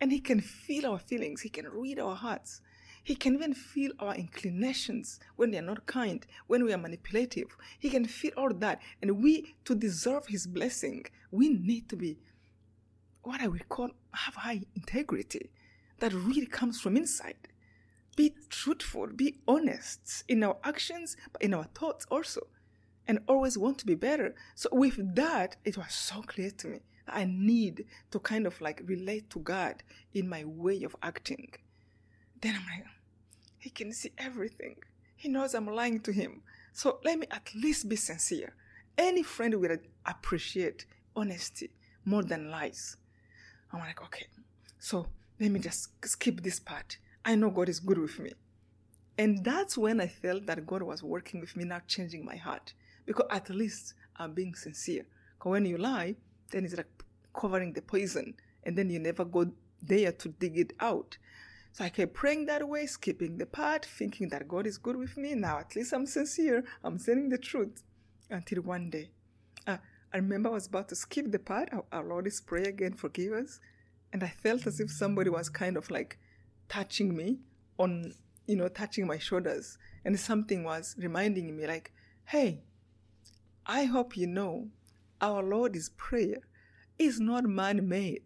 And He can feel our feelings, He can read our hearts. He can even feel our inclinations when they are not kind, when we are manipulative. He can feel all that. And we, to deserve His blessing, we need to be what I would call have high integrity that really comes from inside. Be truthful, be honest in our actions, but in our thoughts also, and always want to be better. So, with that, it was so clear to me that I need to kind of like relate to God in my way of acting. Then I'm like, He can see everything. He knows I'm lying to Him. So, let me at least be sincere. Any friend will appreciate honesty more than lies. I'm like, okay, so let me just skip this part. I know God is good with me. And that's when I felt that God was working with me, now changing my heart. Because at least I'm being sincere. Because when you lie, then it's like covering the poison, and then you never go there to dig it out. So I kept praying that way, skipping the part, thinking that God is good with me. Now at least I'm sincere. I'm saying the truth. Until one day, uh, I remember I was about to skip the part. Our, Lord is pray again, forgive us. And I felt as if somebody was kind of like touching me on, you know, touching my shoulders. And something was reminding me, like, hey, I hope you know our Lord is prayer is not man made,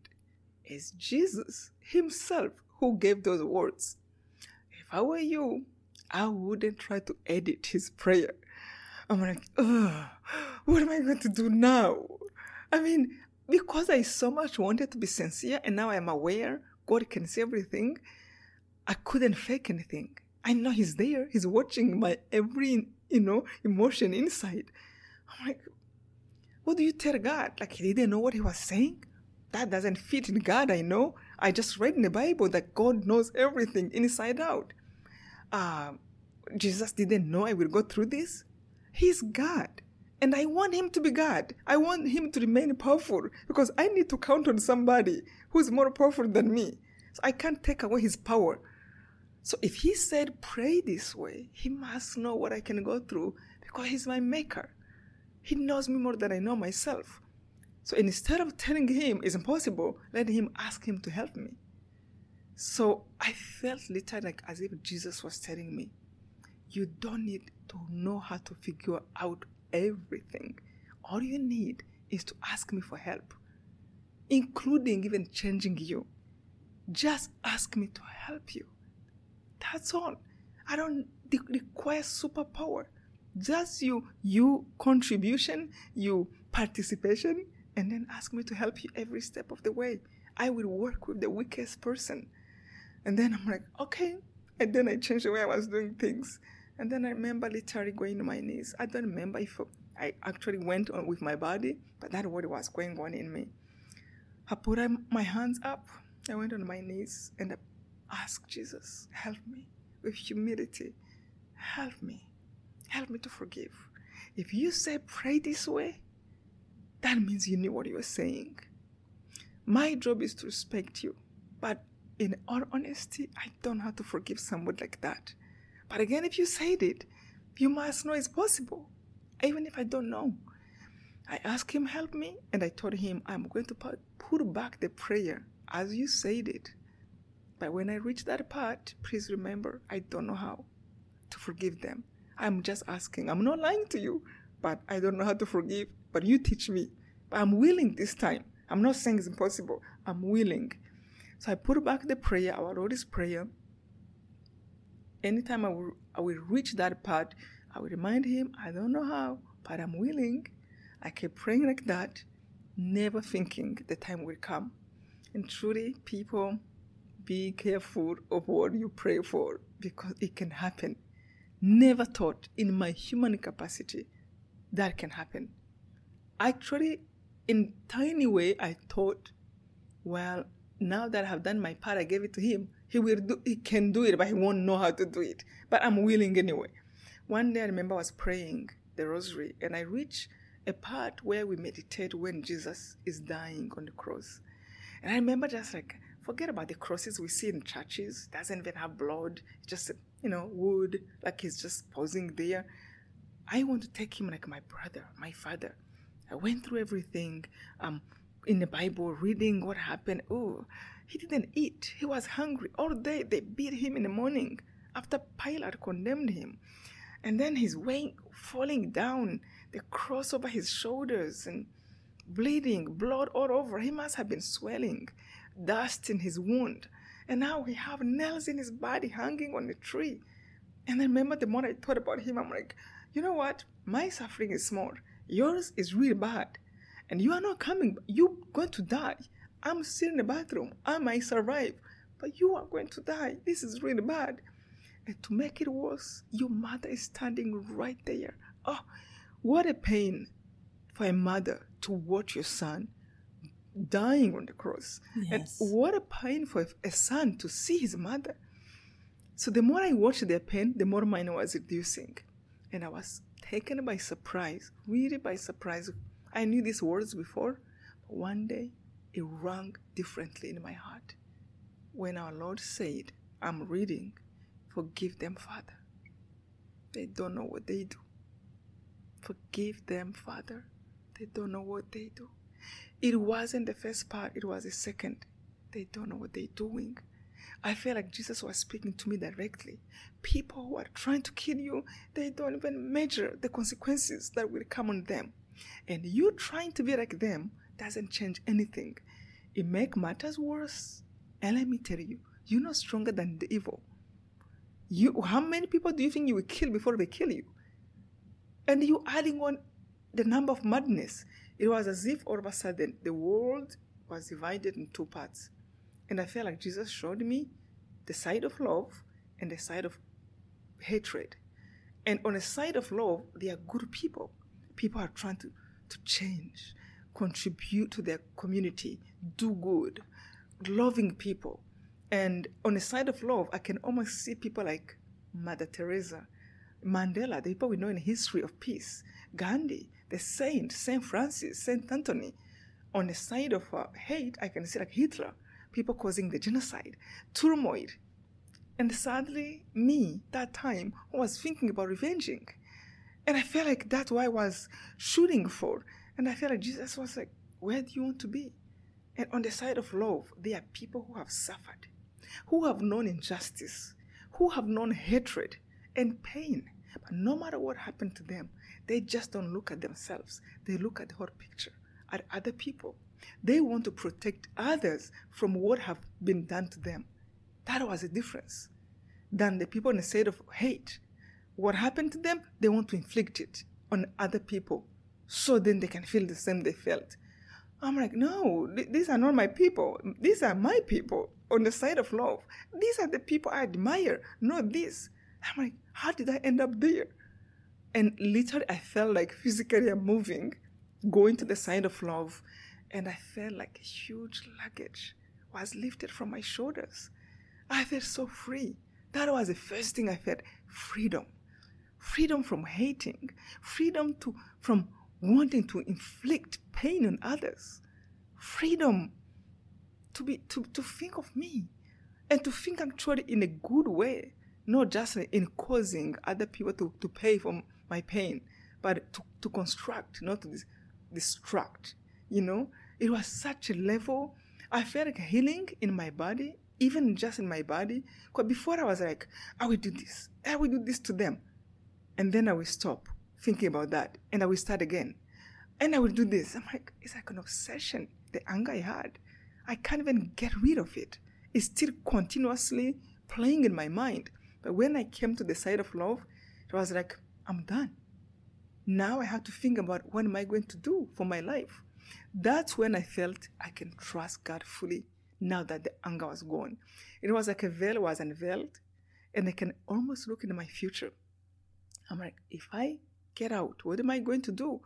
it's Jesus Himself who gave those words. If I were you, I wouldn't try to edit His prayer. I'm like, what am I going to do now? I mean, because I so much wanted to be sincere and now I'm aware God can see everything, I couldn't fake anything. I know He's there. He's watching my every, you know, emotion inside. I'm like, what do you tell God? Like He didn't know what He was saying? That doesn't fit in God, I know. I just read in the Bible that God knows everything inside out. Uh, Jesus didn't know I will go through this. He's God. And I want him to be God. I want him to remain powerful because I need to count on somebody who's more powerful than me. So I can't take away his power. So if he said, pray this way, he must know what I can go through because he's my maker. He knows me more than I know myself. So instead of telling him it's impossible, let him ask him to help me. So I felt literally like as if Jesus was telling me, you don't need to know how to figure out everything. All you need is to ask me for help, including even changing you. Just ask me to help you. That's all. I don't require superpower. Just you, you contribution, you participation, and then ask me to help you every step of the way. I will work with the weakest person. And then I'm like, okay. And then I changed the way I was doing things. And then I remember literally going to my knees. I don't remember if I actually went on with my body, but that's what was going on in me. I put my hands up. I went on my knees and I asked Jesus, help me with humility. Help me. Help me to forgive. If you say pray this way, that means you knew what you were saying. My job is to respect you, but in all honesty, I don't how to forgive someone like that. But again, if you said it, you must know it's possible, even if I don't know. I asked him help me, and I told him I'm going to put back the prayer as you said it. But when I reach that part, please remember I don't know how to forgive them. I'm just asking. I'm not lying to you, but I don't know how to forgive. But you teach me. But I'm willing this time. I'm not saying it's impossible. I'm willing. So I put back the prayer, our Lord's Prayer, anytime I will, I will reach that part, I will remind him, I don't know how, but I'm willing. I keep praying like that, never thinking the time will come. And truly, people, be careful of what you pray for because it can happen. Never thought in my human capacity that can happen. Actually, in tiny way, I thought, well, now that I have done my part, I gave it to him. He will do, he can do it, but he won't know how to do it. But I'm willing anyway. One day I remember I was praying the rosary and I reached a part where we meditate when Jesus is dying on the cross. And I remember just like, forget about the crosses we see in churches. It doesn't even have blood. Just, you know, wood, like he's just posing there. I want to take him like my brother, my father. I went through everything um, in the Bible, reading what happened. Oh, he didn't eat. He was hungry all day. They beat him in the morning after Pilate condemned him. And then his weight falling down, the cross over his shoulders and bleeding, blood all over. He must have been swelling, dust in his wound. And now he have nails in his body hanging on the tree. And I remember the more I thought about him, I'm like, you know what? My suffering is small. Yours is really bad. And you are not coming. You're going to die. I'm still in the bathroom. I might survive. But you are going to die. This is really bad. And to make it worse, your mother is standing right there. Oh, what a pain for a mother to watch your son dying on the cross. Yes. And what a pain for a son to see his mother. So the more I watched their pain, the more mine was reducing. And I was taken by surprise, really by surprise. I knew these words before, but one day it rang differently in my heart. When our Lord said, I'm reading, forgive them, Father. They don't know what they do. Forgive them, Father. They don't know what they do. It wasn't the first part, it was the second. They don't know what they're doing. I feel like Jesus was speaking to me directly. People who are trying to kill you, they don't even measure the consequences that will come on them. And you trying to be like them doesn't change anything. It make matters worse. And let me tell you, you're not stronger than the evil. You, how many people do you think you will kill before they kill you? And you adding on the number of madness. It was as if all of a sudden the world was divided in two parts. And I felt like Jesus showed me the side of love and the side of hatred. And on the side of love, they are good people. People are trying to, to change, contribute to their community, do good, loving people. And on the side of love, I can almost see people like Mother Teresa, Mandela, the people we know in history of peace, Gandhi, the saint, Saint Francis, Saint Anthony. On the side of uh, hate, I can see like Hitler, people causing the genocide, turmoil. And sadly, me, that time, was thinking about revenging. And I felt like that's what I was shooting for. And I felt like Jesus was like, where do you want to be? And on the side of love, there are people who have suffered, who have known injustice, who have known hatred and pain. But no matter what happened to them, they just don't look at themselves. They look at the whole picture, at other people. They want to protect others from what have been done to them. That was the difference than the people in the state of hate. What happened to them, they want to inflict it on other people so then they can feel the same they felt. I'm like, no, th- these are not my people. These are my people on the side of love. These are the people I admire, not this. I'm like, how did I end up there? And literally, I felt like physically I'm moving, going to the side of love, and I felt like a huge luggage was lifted from my shoulders. I felt so free. That was the first thing I felt freedom. Freedom from hating, freedom to, from wanting to inflict pain on others, freedom to, be, to, to think of me and to think actually in a good way, not just in causing other people to, to pay for my pain, but to, to construct, not to dis- distract. You know, it was such a level. I felt like healing in my body, even just in my body. Because before I was like, I will do this, I will do this to them. And then I will stop thinking about that and I will start again. And I will do this. I'm like, it's like an obsession. The anger I had, I can't even get rid of it. It's still continuously playing in my mind. But when I came to the side of love, it was like, I'm done. Now I have to think about what am I going to do for my life. That's when I felt I can trust God fully now that the anger was gone. It was like a veil was unveiled, and I can almost look into my future. I'm like, if I get out, what am I going to do?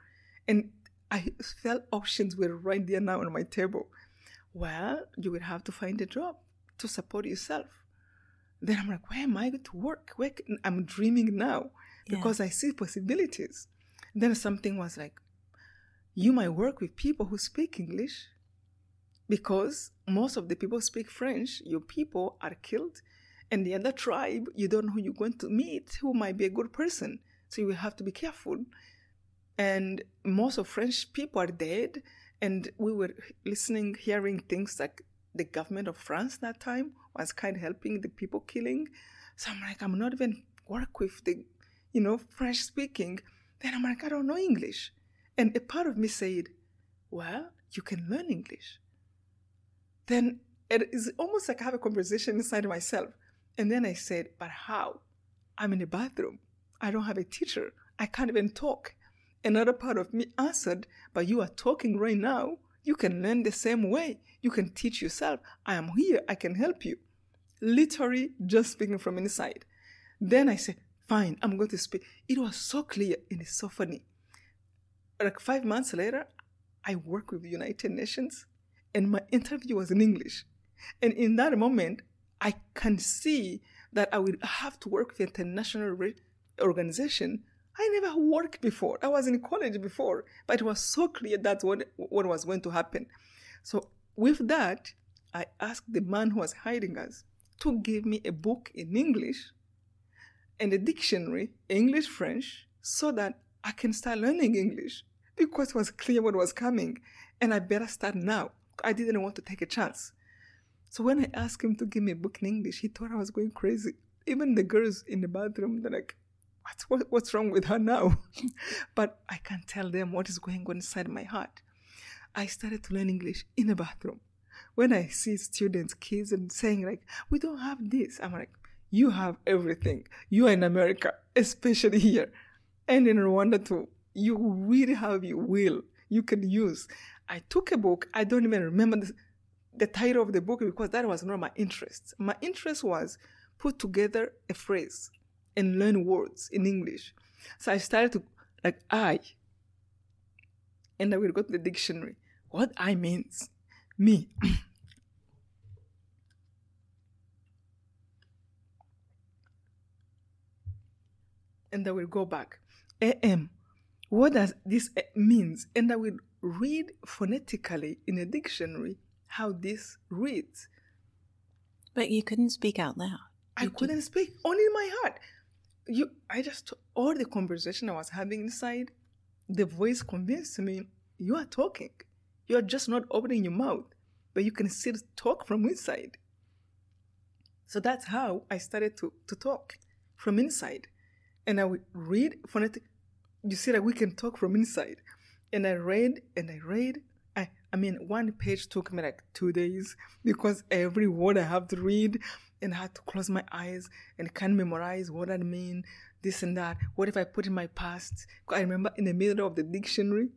And I felt options were right there now on my table. Well, you will have to find a job to support yourself. Then I'm like, where am I going to work? Where can, I'm dreaming now because I see possibilities. Then something was like, you might work with people who speak English because most of the people speak French. Your people are killed, and the other tribe, you don't know who you're going to meet who might be a good person. So you have to be careful. And most of French people are dead. And we were listening, hearing things like the government of France that time was kind of helping the people killing. So I'm like, I'm not even work with the, you know, French speaking. Then I'm like, I don't know English. And a part of me said, well, you can learn English. Then it is almost like I have a conversation inside myself. And then I said, but how? I'm in the bathroom. I don't have a teacher. I can't even talk. Another part of me answered, but you are talking right now. You can learn the same way. You can teach yourself. I am here. I can help you. Literally just speaking from inside. Then I said, fine, I'm going to speak. It was so clear and it's so funny. Like five months later, I work with the United Nations and my interview was in English. And in that moment, I can see that I will have to work with an international organization. I never worked before. I was in college before, but it was so clear that's what, what was going to happen. So with that, I asked the man who was hiding us to give me a book in English and a dictionary, English French, so that I can start learning English because it was clear what was coming and I better start now. I didn't want to take a chance. So when I asked him to give me a book in English, he thought I was going crazy. Even the girls in the bathroom, they're like, what's, what, what's wrong with her now? (laughs) but I can't tell them what is going on inside my heart. I started to learn English in the bathroom. When I see students, kids, and saying like, we don't have this, I'm like, you have everything. You are in America, especially here, and in Rwanda too. You really have your will you can use. I took a book, I don't even remember the, the title of the book because that was not my interest. My interest was put together a phrase and learn words in English. So I started to like I, and I will go to the dictionary. What I means me. (coughs) and I will go back. AM. What does this eh, means? And I will read phonetically in a dictionary how this reads. But you couldn't speak out loud. I couldn't speak, only in my heart. You, I just all the conversation I was having inside, the voice convinced me you are talking. You are just not opening your mouth, but you can still talk from inside. So that's how I started to, to talk from inside. And I would read phonetic. You see that we can talk from inside. And I read and I read. I, I mean, one page took me like two days because every word I have to read and I had to close my eyes and can't memorize what I mean, this and that. What if I put in my past? I remember in the middle of the dictionary,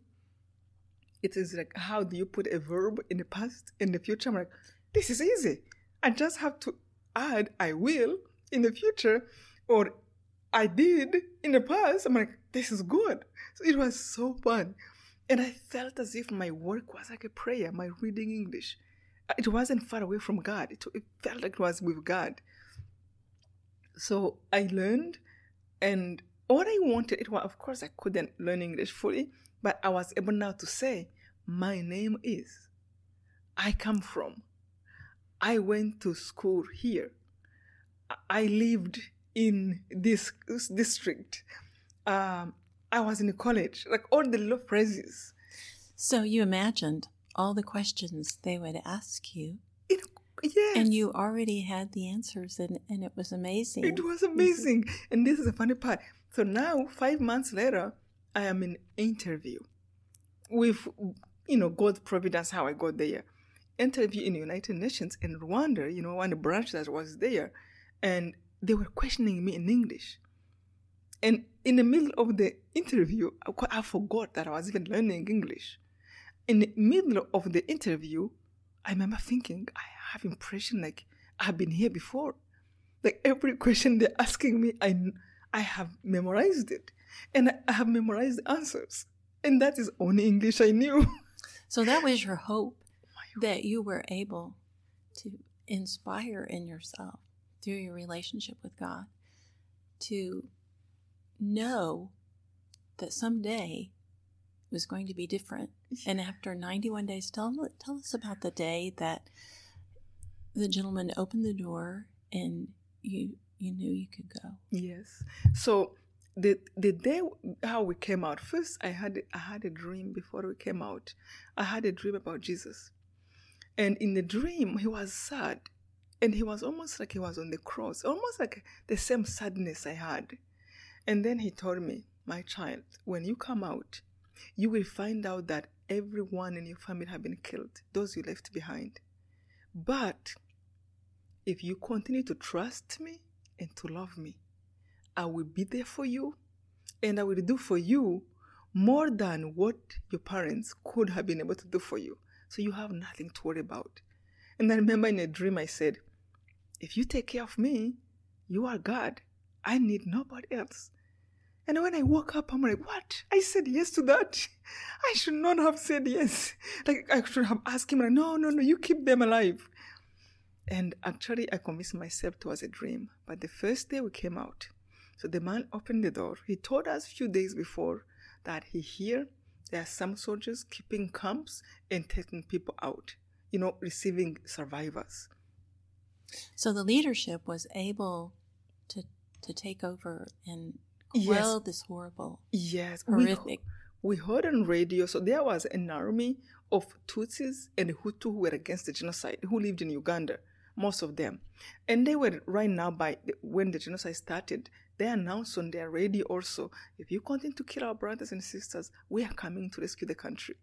it is like, how do you put a verb in the past, in the future? I'm like, this is easy. I just have to add I will in the future or I did in the past. I'm like, this is good. So it was so fun. And I felt as if my work was like a prayer, my reading English. Uh, it wasn't far away from God, it, it felt like it was with God. So I learned, and what I wanted, it was, of course, I couldn't learn English fully, but I was able now to say, My name is, I come from, I went to school here, I lived in this district. Um, I was in college, like all the little phrases. So you imagined all the questions they would ask you. It, yes. And you already had the answers, and, and it was amazing. It was amazing. and this is the funny part. So now, five months later, I am in interview with, you know, God's providence, how I got there. Interview in the United Nations in Rwanda, you know, one branch that was there. And they were questioning me in English. And in the middle of the interview, I forgot that I was even learning English. In the middle of the interview, I remember thinking, I have impression like I've been here before. Like every question they're asking me, I, I have memorized it. And I have memorized the answers. And that is only English I knew. (laughs) So that was your hope that you were able to inspire in yourself through your relationship with God to know that someday it was going to be different. (laughs) And after 91 days, tell, tell us about the day that the gentleman opened the door and you you knew you could go. Yes. So the the day how we came out first i had i had a dream before we came out i had a dream about jesus and in the dream he was sad and he was almost like he was on the cross almost like the same sadness i had and then he told me my child when you come out you will find out that everyone in your family have been killed those you left behind but if you continue to trust me and to love me I will be there for you and I will do for you more than what your parents could have been able to do for you. So you have nothing to worry about. And I remember in a dream I said, If you take care of me, you are God. I need nobody else. And when I woke up, I'm like, What? I said yes to that. I should not have said yes. Like, I should have asked him, like, No, no, no, you keep them alive. And actually, I convinced myself it was a dream. But the first day we came out, so the man opened the door. He told us a few days before that he hear there are some soldiers keeping camps and taking people out, you know, receiving survivors. So the leadership was able to to take over and quell yes. this horrible, yes, horrific. We, we heard on radio. So there was an army of Tutsis and Hutu who were against the genocide, who lived in Uganda, most of them, and they were right now by the, when the genocide started they announced on their radio also if you continue to kill our brothers and sisters, we are coming to rescue the country.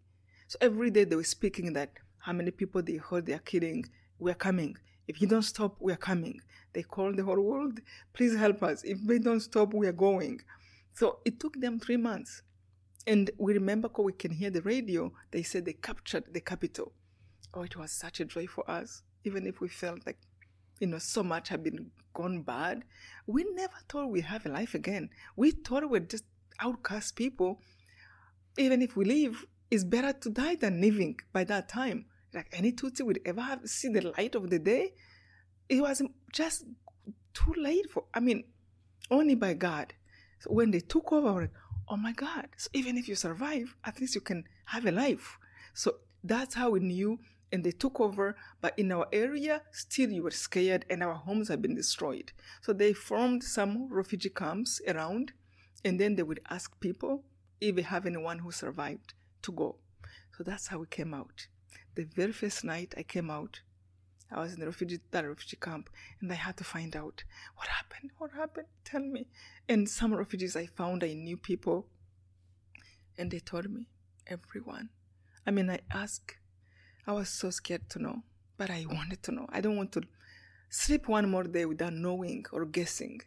So every day they were speaking that how many people they heard they are killing, we are coming. If you don't stop, we are coming. They called the whole world, please help us. If they don't stop, we are going. So it took them three months. And we remember we can hear the radio, they said they captured the capital. Oh, it was such a joy for us, even if we felt like, you know, so much had been gone bad, we never thought we'd have a life again. We thought we're just outcast people. Even if we live, it's better to die than living by that time. Like any Tutsi would ever have seen the light of the day, it was just too late for, I mean, only by God. So when they took over, like, oh my God. So even if you survive, at least you can have a life. So that's how we knew and they took over, but in our area, still you were scared and our homes had been destroyed. So they formed some refugee camps around, and then they would ask people if they have anyone who survived to go. So that's how we came out. The very first night I came out, I was in the refugee, that refugee camp, and I had to find out what happened. What happened? Tell me. And some refugees I found, I knew people, and they told me everyone. I mean, I asked I was so scared to know, but I wanted to know. I don't want to sleep one more day without knowing or guessing.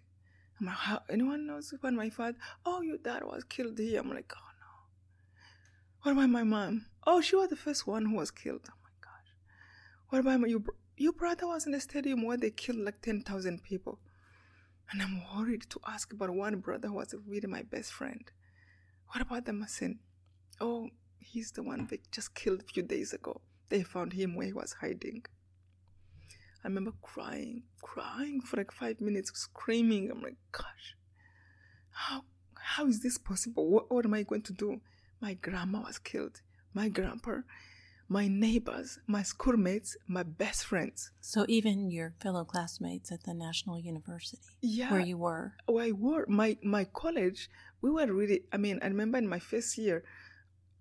I'm like, how, anyone knows when my father? Oh, your dad was killed here. I'm like, oh. What about my mom? Oh, she was the first one who was killed. Oh my gosh. What about my, your, your brother was in the stadium where they killed like 10,000 people. And I'm worried to ask about one brother who was really my best friend. What about Damascene? Oh, he's the one they just killed a few days ago. They found him where he was hiding. I remember crying, crying for like five minutes, screaming. I'm like, gosh, how how is this possible? What, what am I going to do? My grandma was killed. My grandpa, my neighbors, my schoolmates, my best friends. So even your fellow classmates at the National University, yeah, where you were, where I were, my my college, we were really. I mean, I remember in my first year,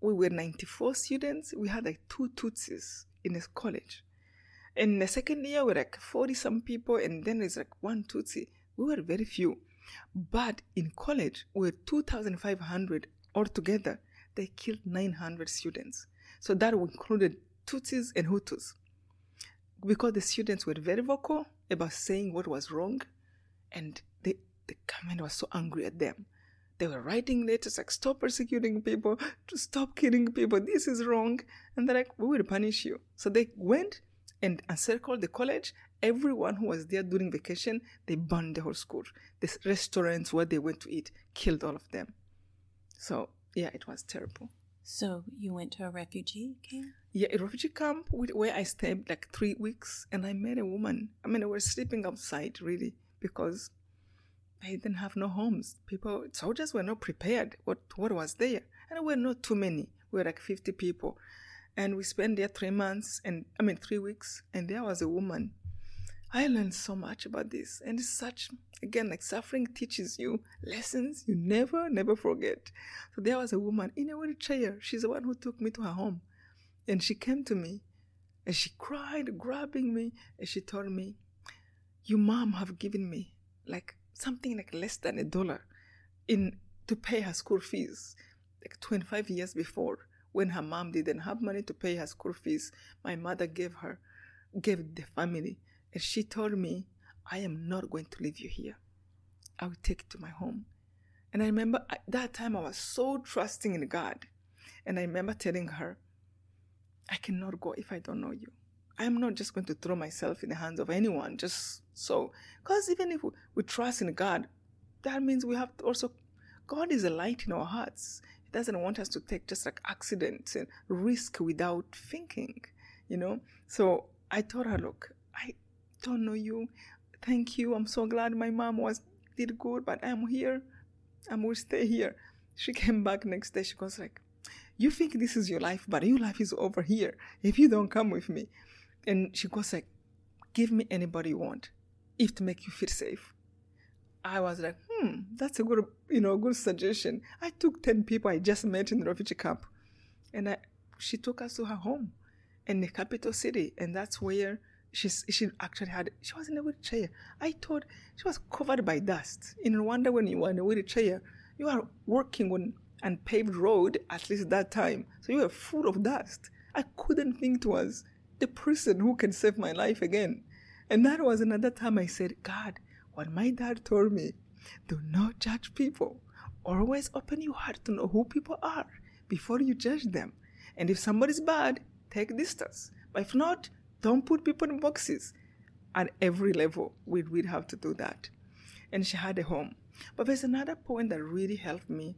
we were 94 students. We had like two Tutsis in this college. In the second year, we were like 40 some people, and then it's like one Tutsi. We were very few. But in college, we were 2,500 altogether. They killed 900 students. So that included Tutsis and Hutus. Because the students were very vocal about saying what was wrong, and the, the government was so angry at them. They were writing letters like, stop persecuting people, to stop killing people, this is wrong. And they're like, we will punish you. So they went and encircled the college. Everyone who was there during vacation, they burned the whole school. The restaurants where they went to eat, killed all of them. So, yeah, it was terrible. So you went to a refugee camp? Yeah, a refugee camp where I stayed like three weeks, and I met a woman. I mean, I was sleeping outside really because they didn't have no homes. People, soldiers were not prepared. What what was there? And we were not too many. We were like 50 people. And we spent there three months and I mean three weeks. And there was a woman. I learned so much about this. And it's such, again, like suffering teaches you lessons you never, never forget. So there was a woman in a wheelchair. She's the one who took me to her home. And she came to me and she cried, grabbing me, and she told me, Your mom have given me like something like less than a dollar in to pay her school fees. Like 25 years before, when her mom didn't have money to pay her school fees, my mother gave her, gave the family and she told me, I am not going to leave you here. I will take you to my home. And I remember at that time I was so trusting in God. And I remember telling her, I cannot go if I don't know you. I am not just going to throw myself in the hands of anyone just so. Because even if we, trust in God, that means we have to also, God is a light in our hearts. He doesn't want us to take just like accidents and risk without thinking, you know? So I told her, look, don't know you. Thank you. I'm so glad my mom was did good, but I'm here. I'm will stay here. She came back next day. She goes like, "You think this is your life, but your life is over here if you don't come with me." And she goes like, "Give me anybody you want, if to make you feel safe." I was like, "Hmm, that's a good, you know, good suggestion." I took ten people I just met in the refugee camp, and I, she took us to her home in the capital city, and that's where she's she actually had she was in a wheelchair. I thought she was covered by dust. In Rwanda, when you were in a wheelchair, you are working on an unpaved road at least that time, so you were full of dust. I couldn't think it was the person who can save my life again. And that was another time I said, God, what my dad told me, do not judge people. Always open your heart to know who people are before you judge them. And if somebody's bad, take distance. But if not, don't put people in boxes. At every level, we'd, we'd have to do that. And she had a home. But there's another point that really helped me.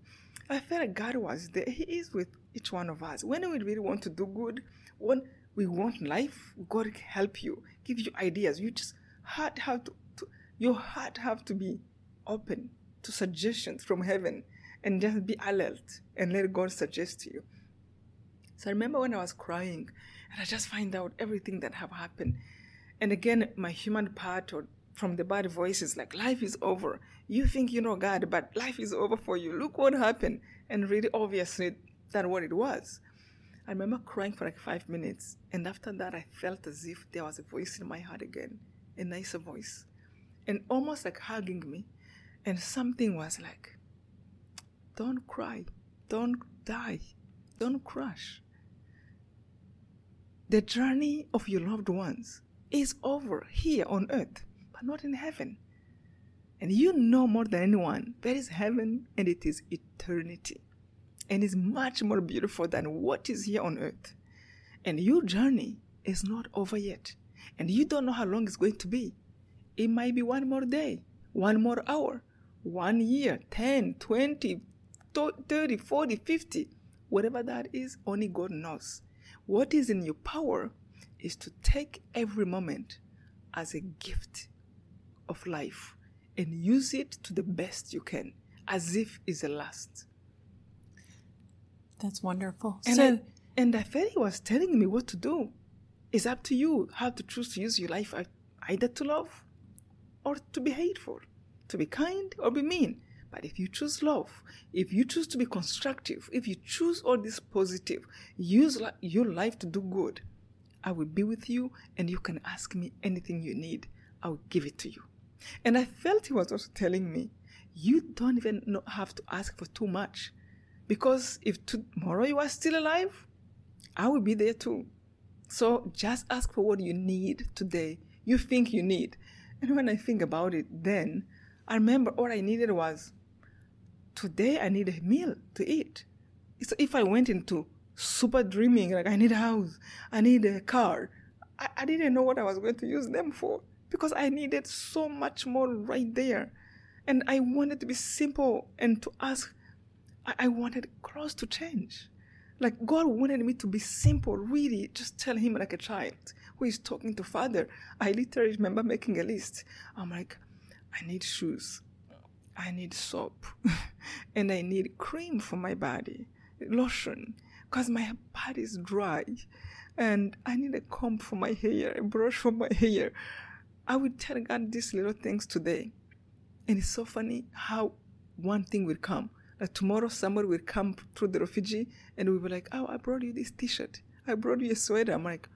I felt like God was there. He is with each one of us. When we really want to do good, when we want life, God help you, give you ideas. You just heart have to, to your heart have to be open to suggestions from heaven and just be alert and let God suggest to you. So I remember when I was crying and I just find out everything that have happened. And again, my human part or from the bad voices like life is over. You think you know God, but life is over for you. Look what happened. And really obviously that's what it was. I remember crying for like five minutes, and after that I felt as if there was a voice in my heart again, a nicer voice. And almost like hugging me. And something was like, Don't cry, don't die, don't crash. The journey of your loved ones is over here on earth, but not in heaven. And you know more than anyone, there is heaven and it is eternity. And is much more beautiful than what is here on earth. And your journey is not over yet. And you don't know how long it's going to be. It might be one more day, one more hour, one year, 10, 20, 30, 40, 50, whatever that is, only God knows. What is in your power is to take every moment as a gift of life and use it to the best you can, as if it's the last. That's wonderful. And so, I, and I felt he was telling me what to do. It's up to you how to choose to use your life uh, either to love or to be hateful, to be kind or be mean. But if you choose love, if you choose to be constructive, if you choose all this positive, use your life to do good, I will be with you and you can ask me anything you need. I will give it to you. And I felt he was also telling me, you don't even have to ask for too much. Because if tomorrow you are still alive, I will be there too. So just ask for what you need today, you think you need. And when I think about it, then I remember all I needed was today I need a meal to eat. So if I went into super dreaming, like I need a house, I need a car, I, I didn't know what I was going to use them for because I needed so much more right there. And I wanted to be simple and to ask, I, I wanted cross to change. Like God wanted me to be simple, really, just tell him like a child who is talking to father. I literally remember making a list. I'm like, I need shoes. I need soap (laughs) and I need cream for my body, lotion, because my body is dry and I need a comb for my hair, a brush for my hair. I would tell God these little things today. And it's so funny how one thing will come. Like tomorrow, somebody will come through the refugee and we'll be like, oh, I brought you this t shirt. I brought you a sweater. I'm like,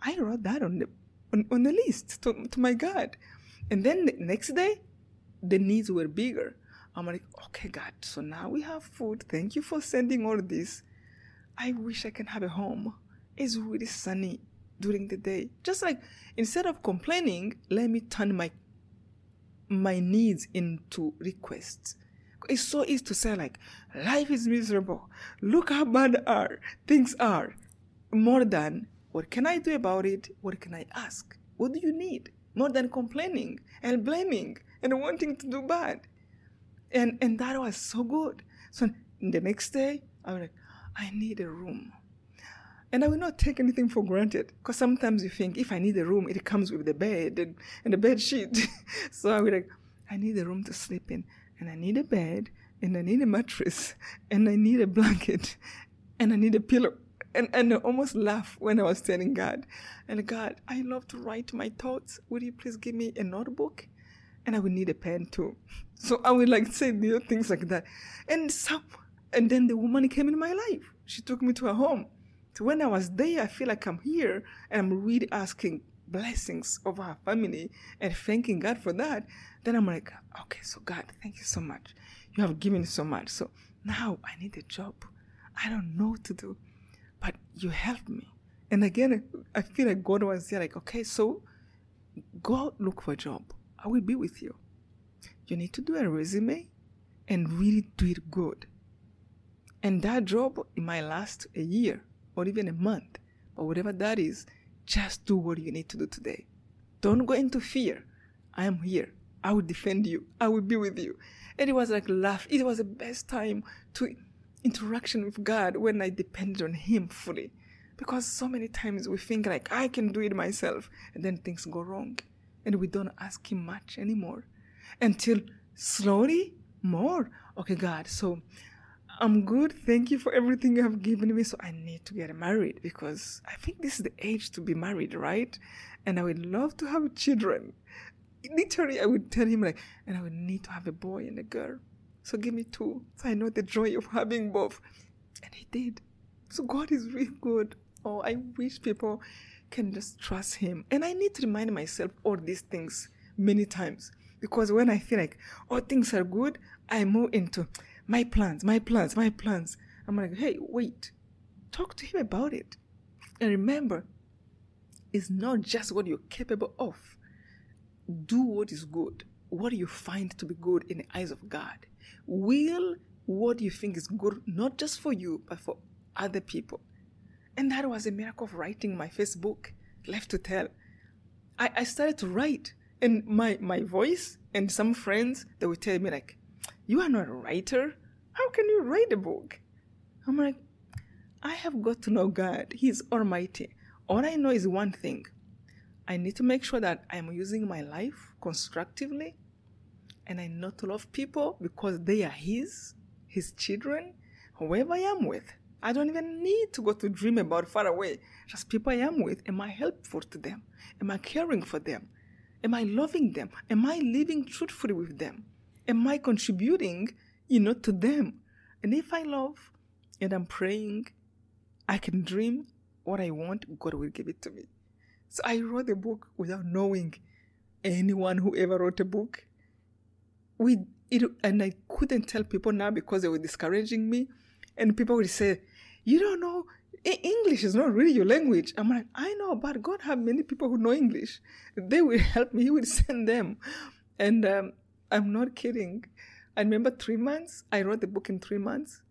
I wrote that on the, on, on the list to, to my God. And then the next day, the needs were bigger. I'm like, okay, God, so now we have food. Thank you for sending all this. I wish I can have a home. It's really sunny during the day. Just like instead of complaining, let me turn my my needs into requests. It's so easy to say like life is miserable. Look how bad are things are. More than what can I do about it? What can I ask? What do you need? More than complaining and blaming and wanting to do bad. And and that was so good. So the next day I was like, I need a room. And I will not take anything for granted because sometimes you think if I need a room, it comes with the bed and, and the bed sheet. (laughs) so I was like, I need a room to sleep in, and I need a bed, and I need a mattress, and I need a blanket, and I need a pillow. And, and I almost laugh when I was telling God, and God, I love to write my thoughts. Would you please give me a notebook? And I would need a pen too. (laughs) So I would like say little things like that. And so, and then the woman came in my life. She took me to her home so when I was there, I feel like I'm here and I'm really asking blessings of her family and thanking God for that. Then I'm like, okay, so God, thank you so much. You have given so much. So now I need a job. I don't know what to do, but you helped me. And again, I feel like God was there, like, okay, so go look for a job. I will be with you. You need to do a resume and really do it good. And that job, it might last a year or even a month, but whatever that is, just do what you need to do today. Don't go into fear. I am here. I will defend you. I will be with you. And it was like laugh. It was the best time to interaction with God when I depended on Him fully. Because so many times we think like I can do it myself, and then things go wrong, and we don't ask Him much anymore, until slowly more. Okay, God. So I'm good. Thank you for everything you have given me. So I need to get married because I think this is the age to be married, right? And I would love to have children. Literally, I would tell him like, and I would need to have a boy and a girl. So give me two. So I know the joy of having both. And he did. So God is really good. Oh, I wish people can just trust him. And I need to remind myself all these things many times. Because when I feel like all things are good, I move into my plans, my plans, my plans. I'm like, hey, wait, talk to him about it. And remember, it's not just what you're capable of. Do what is good. What you find to be good in the eyes of God? Will what you think is good, not just for you, but for other people. And that was a miracle of writing my first book, Left to Tell. I, I started to write, and my, my voice and some friends, they would tell me, like, you are not a writer. How can you write a book? I'm like, I have got to know God. He's almighty. All I know is one thing I need to make sure that I'm using my life constructively and I know to love people because they are His, His children, whoever I am with. I don't even need to go to dream about far away. Just people I am with. Am I helpful to them? Am I caring for them? Am I loving them? Am I living truthfully with them? am I contributing, you know, to them? And if I love and I'm praying, I can dream what I want, God will give it to me. So I wrote a book without knowing anyone who ever wrote a book. We it, and I couldn't tell people now because they were discouraging me, and people would say, "You don't know English is not really your language." I'm like, "I know, but God have many people who know English. They will (laughs) help me. He will send them." And um, I'm not kidding. I remember three months. I wrote the book in three months.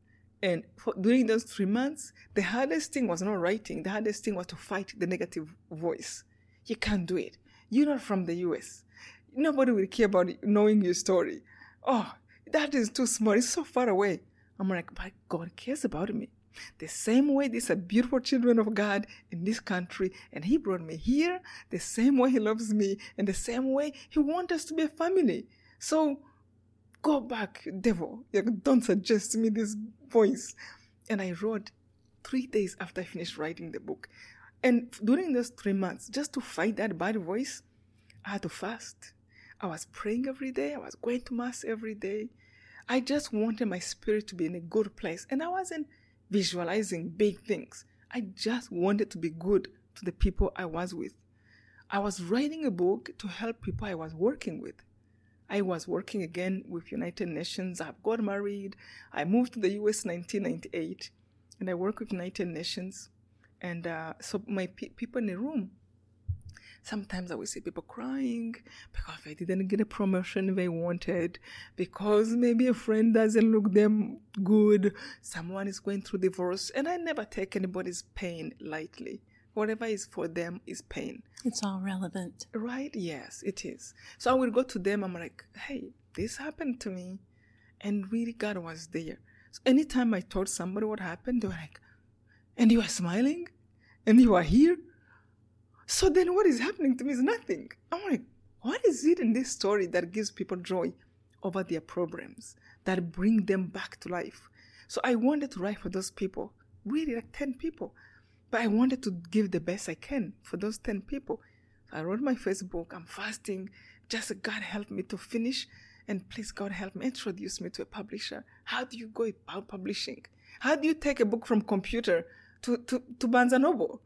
And for, during those three months, the hardest thing was not writing. The hardest thing was to fight the negative voice. You can't do it. You're not from the US. Nobody will care about knowing your story. Oh, that is too small. It's so far away. I'm like, but God cares about me. The same way these are beautiful children of God in this country, and He brought me here, the same way He loves me, and the same way He wants us to be a family. So go back, devil. Don't suggest to me this voice. And I wrote three days after I finished writing the book. And during those three months, just to fight that bad voice, I had to fast. I was praying every day. I was going to mass every day. I just wanted my spirit to be in a good place. And I wasn't visualizing big things. I just wanted to be good to the people I was with. I was writing a book to help people I was working with. I was working again with United Nations. I've got married. I moved to the US 1998 and I work with United Nations. And uh, so my pe- people in the room, sometimes I will see people crying because they didn't get a promotion they wanted, because maybe a friend doesn't look them good, someone is going through divorce, and I never take anybody's pain lightly. Whatever is for them is pain. It's all relevant. Right? Yes, it is. So I will go to them, I'm like, hey, this happened to me. And really, God was there. So anytime I told somebody what happened, they were like, and you are smiling? And you are here? So then what is happening to me is nothing. I'm like, what is it in this story that gives people joy over their problems, that bring them back to life? So I wanted to write for those people, really like 10 people. But I wanted to give the best I can for those 10 people. So I wrote my Facebook, I'm fasting, just God help me to finish. And please, God help me, introduce me to a publisher. How do you go about publishing? How do you take a book from computer to, to, to Barnes & Noble?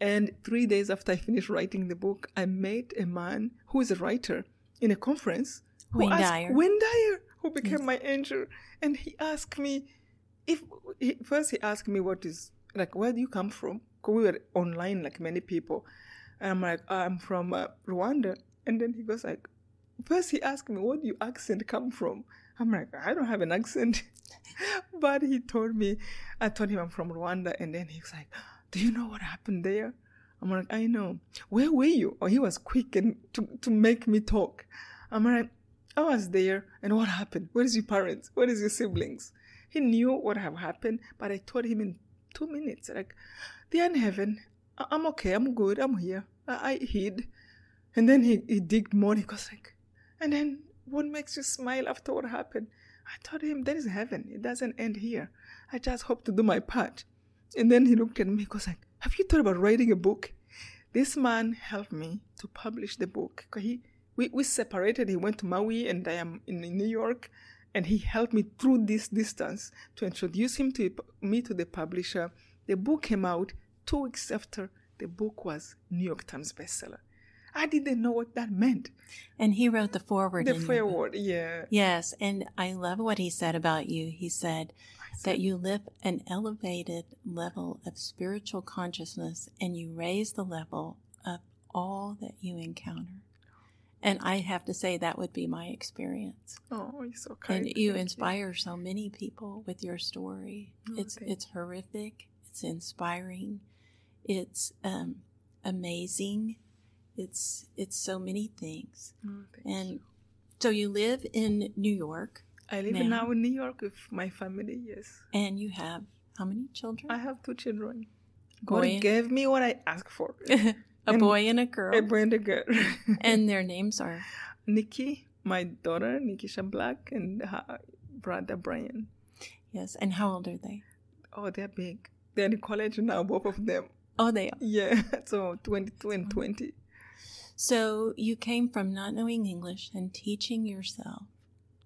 And three days after I finished writing the book, I met a man who is a writer in a conference. who Wayne asked- Dyer. Wayne Dyer, who became my angel. And he asked me, if he, first he asked me what is, like, where do you come from? 'Cause we were online like many people. And I'm like, I'm from uh, Rwanda. And then he goes like, first he asked me, where do your accent come from? I'm like, I don't have an accent. (laughs) but he told me, I told him I'm from Rwanda. And then he's like, do you know what happened there? I'm like, I know. Where were you? Oh, he was quick and to, to make me talk. I'm like, I was there. And what happened? Where is your parents? Where is your siblings? He knew what had happened, but I told him in two minutes, like, they're in heaven. I- I'm okay. I'm good. I'm here. I, I hid. And then he, he digged more. He goes like, and then what makes you smile after what happened? I told him there is heaven. It doesn't end here. I just hope to do my part. And then he looked at me. He goes like, have you thought about writing a book? This man helped me to publish the book. He, we, we separated. He went to Maui and I am in New York. And he helped me through this distance to introduce him to me to the publisher. The book came out two weeks after the book was New York Times bestseller. I didn't know what that meant. And he wrote the foreword. The in your book. foreword, yeah. Yes, and I love what he said about you. He said that you live an elevated level of spiritual consciousness and you raise the level of all that you encounter. And I have to say that would be my experience. Oh, you're so kind. And you Thank inspire so many people with your story. Oh, it's it's horrific. It's inspiring. It's um, amazing. It's it's so many things. Oh, And you. so you live in New York, I live now- now in New York with my family, yes. and you have how many children? I have two children. Boy God gave me what I asked for. (laughs) a and- boy and a girl, a boy and a girl. (laughs) and their names are Nikki, my daughter, Nikisha Black, and her brother Brian. yes. And how old are they? Oh, they're big. They're in college now, both of them. Oh, they are. Yeah, (laughs) so 22 and 20. So you came from not knowing English and teaching yourself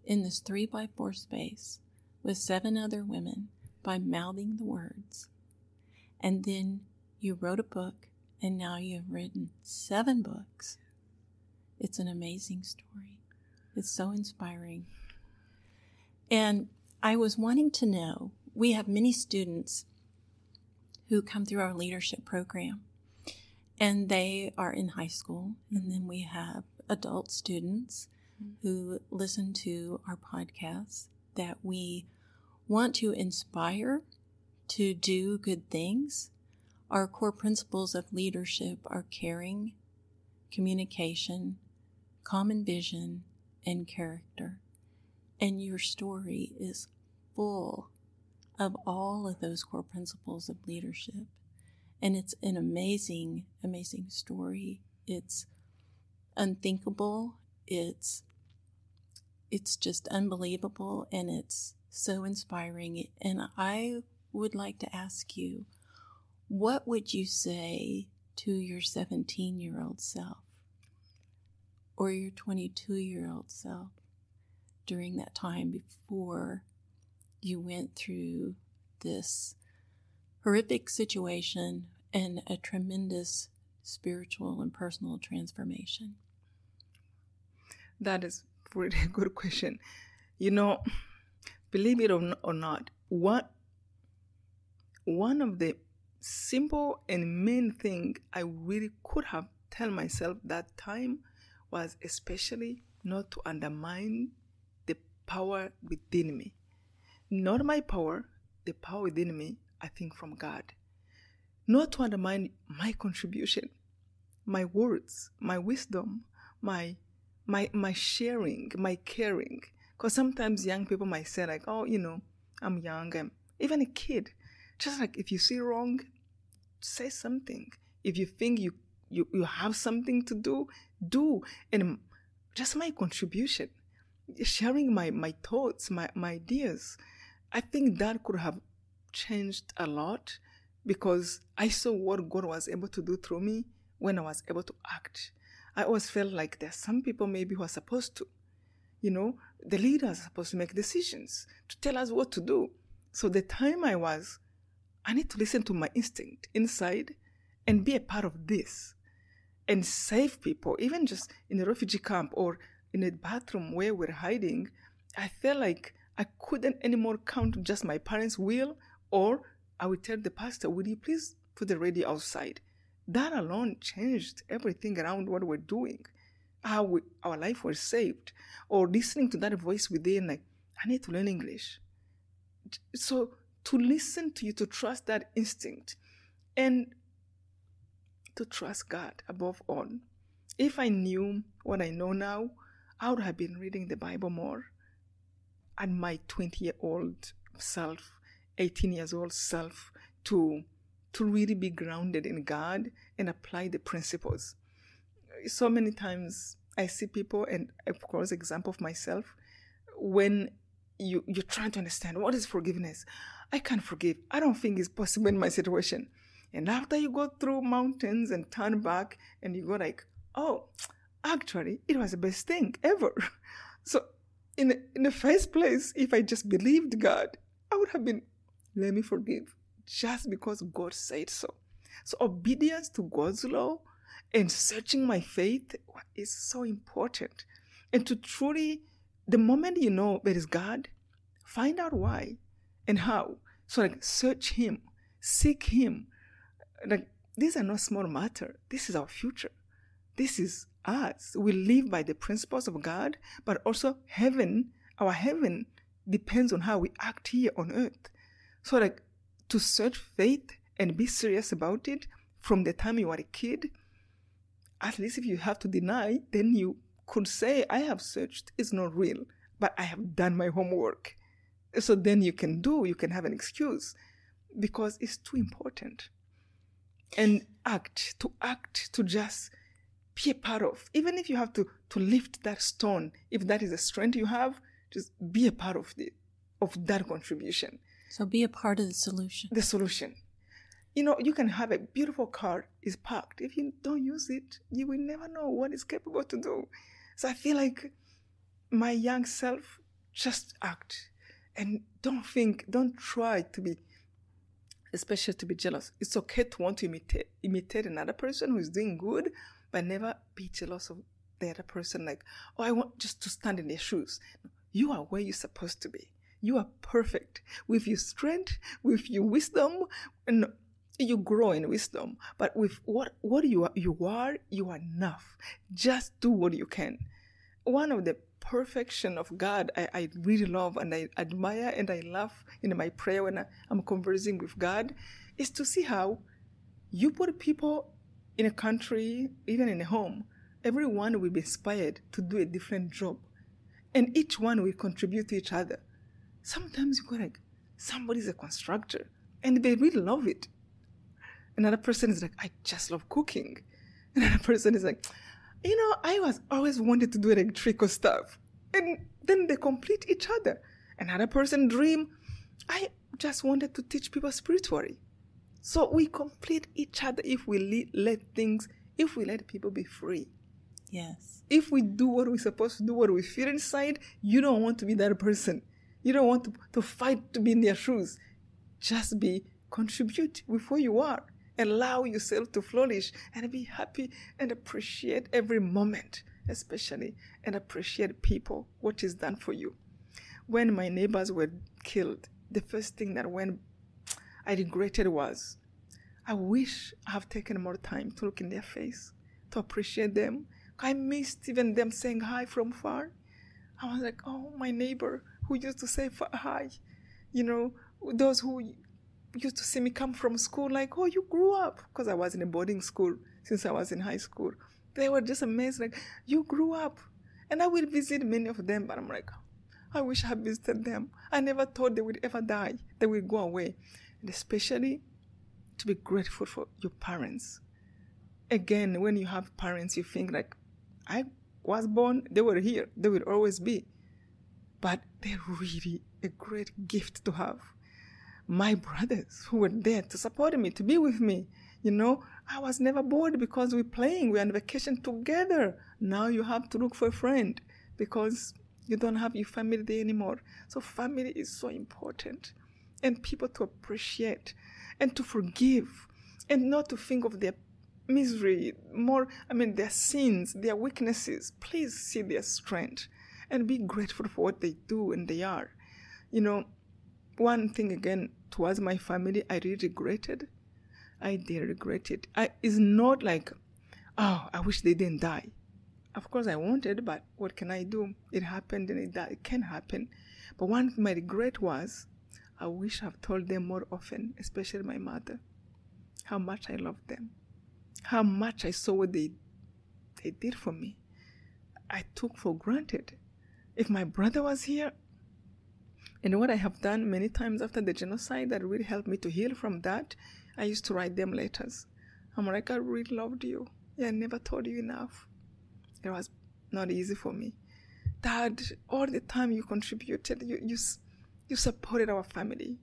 in this three by four space with seven other women by mouthing the words. And then you wrote a book, and now you have written seven books. It's an amazing story. It's so inspiring. And I was wanting to know we have many students who come through our leadership program and they are in high school and then we have adult students who listen to our podcasts that we want to inspire to do good things our core principles of leadership are caring communication common vision and character and your story is full of all of those core principles of leadership and it's an amazing, amazing story. It's unthinkable. It's it's just unbelievable and it's so inspiring. And I would like to ask you, what would you say to your 17 year old self? or your 22 year old self during that time before you went through this horrific situation and a tremendous spiritual and personal transformation? That is really (laughs) good question. You know, believe it or not, what one of the simple and main thing I really could have tell myself that time was especially not to undermine the power within me. Not my power, the power within me, I think from God. Not to undermine my contribution, my words, my wisdom, my my my sharing, my caring. Because sometimes young people might say like, oh, you know, I'm young, I'm even a kid. Just like if you see wrong, say something. If you think you you, you have something to do, do. And just my contribution, sharing my, my thoughts, my, my ideas. I think that could have changed a lot because I saw what God was able to do through me when I was able to act. I always felt like there's some people maybe who are supposed to, you know, the leaders are supposed to make decisions to tell us what to do. So the time I was, I need to listen to my instinct inside and be a part of this and save people, even just in a refugee camp or in a bathroom where we're hiding, I felt like I couldn't anymore count just my parents' will, or I would tell the pastor, Would you please put the radio outside? That alone changed everything around what we're doing. How we, our life was saved. Or listening to that voice within, like, I need to learn English. So to listen to you, to trust that instinct. And to trust God above all. If I knew what I know now, I would have been reading the Bible more. And my 20 year old self, 18 years old self, to, to really be grounded in God and apply the principles. So many times I see people, and of course, example of myself, when you, you're trying to understand what is forgiveness. I can't forgive. I don't think it's possible in my situation. And after you go through mountains and turn back and you go like, oh, actually, it was the best thing ever. (laughs) So in in the first place, if I just believed God, I would have been, let me forgive, just because God said so. So obedience to God's law and searching my faith is so important. And to truly, the moment you know there is God, find out why and how. So like search Him, seek Him, like these are not small matter. This is our future. This is us. We live by the principles of God, but also heaven, our heaven depends on how we act here on earth. So like to search faith and be serious about it from the time you are a kid, at least if you have to deny, then you could say, I have searched, it's not real, but I have done my homework. So then you can do, you can have an excuse because it's too important and act, to act, to just be a part of. Even if you have to, to lift that stone, if that is a strength you have, just be a part of the of that contribution. So be a part of the solution. The solution. You know, you can have a beautiful car is parked. If you don't use it, you will never know what it's capable to do. So I feel like my young self just act and don't think, don't try to be especially to be jealous. It's okay to want to imitate imitate another person who is doing good, but never be jealous of the other person. Like, oh, I want just to stand in their shoes. You are where you're supposed to be. You are perfect with your strength, with your wisdom, and you grow in wisdom. But with what what you are, you are, you are enough. Just do what you can. One of the perfection of God I, I really love and I admire and I love in my prayer when I, I'm conversing with God is to see how you put people in a country, even in a home, everyone will be inspired to do a different job. And each one will contribute to each other. Sometimes you go like, somebody's a constructor and they really love it. Another person is like, I just love cooking. (laughs) Another person is like, you know, I was always wanted to do electrical stuff. And then they complete each other. Another person dream, I just wanted to teach people spiritually. So we complete each other if we let things, if we let people be free. Yes. If we do what we're supposed to do, what we feel inside, you don't want to be that person. You don't want to, to fight to be in their shoes. Just be, contribute with who you are. Allow yourself to flourish and be happy and appreciate every moment, especially, and appreciate people, what is done for you. When my neighbors were killed, the first thing that went I regretted was I wish I have taken more time to look in their face, to appreciate them. I missed even them saying hi from far. I was like, oh, my neighbor who used to say hi, you know, those who used to see me come from school, like, oh, you grew up, because I was in a boarding school since I was in high school. They were just amazed, like, you grew up. And I will visit many of them, but I'm like, I wish I had visited them. I never thought they would ever die, they would go away. And especially to be grateful for your parents. Again, when you have parents, you think like, I was born, they were here, they will always be. But they're really a great gift to have. My brothers who were there to support me, to be with me. You know, I was never bored because we're playing, we're on vacation together. Now you have to look for a friend because you don't have your family there anymore. So, family is so important and people to appreciate and to forgive and not to think of their misery more i mean their sins their weaknesses please see their strength and be grateful for what they do and they are. You know one thing again towards my family i really regretted. I did regret it. I, it's not like oh i wish they didn't die. Of course i wanted but what can i do? It happened and it, it can happen. But one my regret was I wish I've told them more often, especially my mother, how much I loved them, how much I saw what they, they did for me. I took for granted. If my brother was here, and what I have done many times after the genocide that really helped me to heal from that, I used to write them letters. I'm like, I really loved you. Yeah, I never told you enough. It was not easy for me. Dad, all the time you contributed, you, you you supported our family.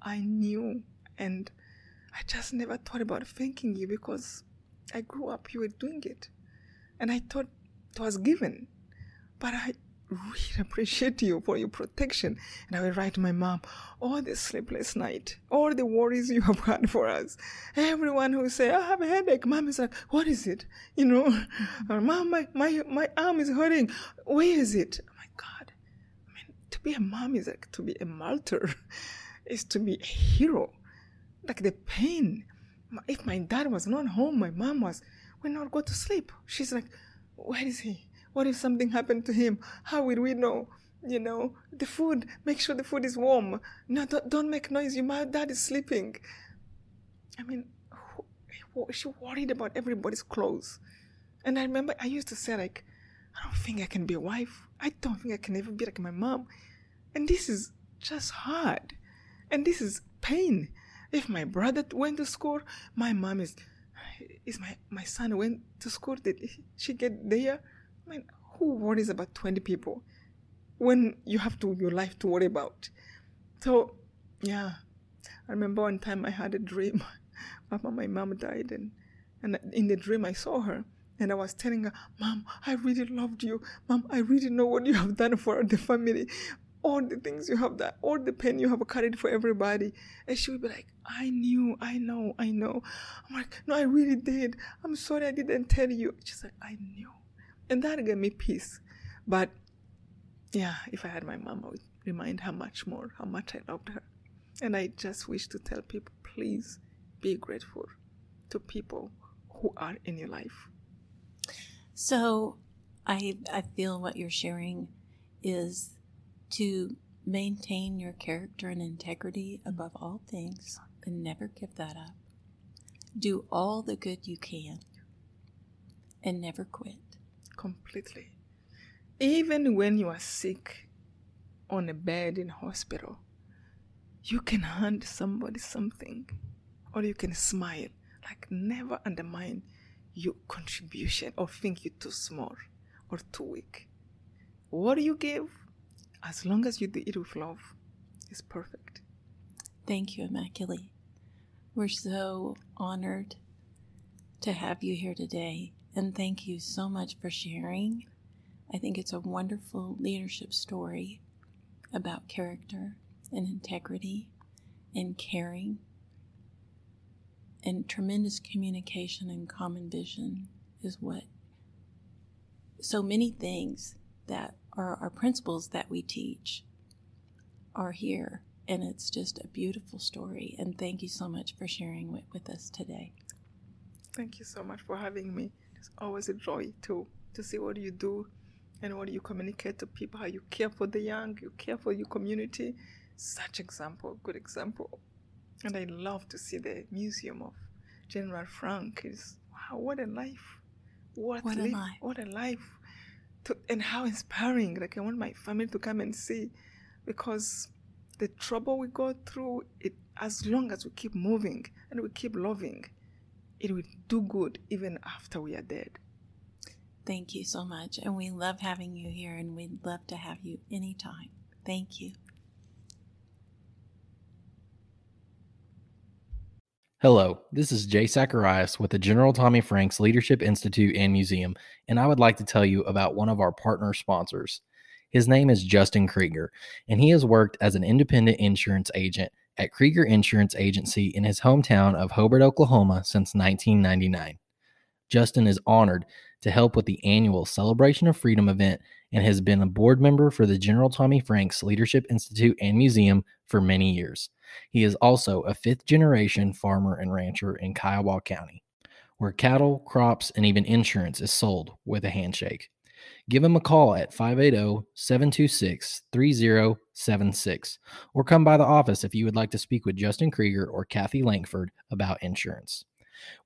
I knew, and I just never thought about thanking you because I grew up, you were doing it. And I thought it was given. But I really appreciate you for your protection. And I will write to my mom, all the sleepless night, all the worries you have (laughs) had for us. Everyone who say, I have a headache. Mom is like, what is it? You know, (laughs) or mom, my, my, my arm is hurting. Where is it? Oh my God. I mean, to be a mom is like to be a martyr, (laughs) is to be a hero. Like the pain. If my dad was not home, my mom was, we not go to sleep. She's like, where is he? What if something happened to him? How will we know? You know, the food, make sure the food is warm. No, don't, don't make noise. Your dad is sleeping. I mean, she worried about everybody's clothes. And I remember I used to say, like, I don't think I can be a wife. I don't think I can ever be like my mom. And this is just hard. And this is pain. If my brother went to school, my mom is is my, my son went to school, did she get there? I mean, who worries about 20 people when you have to your life to worry about? So yeah. I remember one time I had a dream (laughs) after my mom died and, and in the dream I saw her and I was telling her, Mom, I really loved you. Mom, I really know what you have done for the family. All the things you have done, all the pain you have carried for everybody. And she would be like, I knew, I know, I know. I'm like, no, I really did. I'm sorry I didn't tell you. She's like, I knew. And that gave me peace. But yeah, if I had my mom, I would remind her much more how much I loved her. And I just wish to tell people, please be grateful to people who are in your life. So I I feel what you're sharing is to maintain your character and integrity above all things and never give that up. Do all the good you can and never quit. Completely. Even when you are sick on a bed in hospital, you can hand somebody something or you can smile. Like never undermine your contribution or think you're too small or too weak. What you give, as long as you do it with love, is perfect. Thank you, Immaculée. We're so honored to have you here today And thank you so much for sharing. I think it's a wonderful leadership story about character and integrity and caring and tremendous communication and common vision is what so many things that are our principles that we teach are here. And it's just a beautiful story. And thank you so much for sharing it with us today. Thank you so much for having me it's always a joy to to see what you do and what you communicate to people how you care for the young you care for your community. Such example good example. And i love to see the museum of general frank. Is wow what a life. What, what li- a life. what a life. To, and how inspiring. Like i want my family to come and see because the trouble we go through it as long as we keep moving and we keep loving it will do good even after we are dead. Thank you so much and we love having you here and we'd love to have you anytime. Thank you. Hello, this is Jay Zacharias with the General Tommy Franks Leadership Institute and Museum, and I would like to tell you about one of our partner sponsors. His name is Justin Krieger, and he has worked as an independent insurance agent at Krieger Insurance Agency in his hometown of Hobart, Oklahoma since 1999. Justin is honored to help with the annual Celebration of Freedom event and has been a board member for the General Tommy Franks Leadership Institute and Museum for many years. He is also a fifth generation farmer and rancher in Kiowa County, where cattle, crops, and even insurance is sold with a handshake. Give him a call at 580 726 3076 or come by the office if you would like to speak with Justin Krieger or Kathy Lankford about insurance.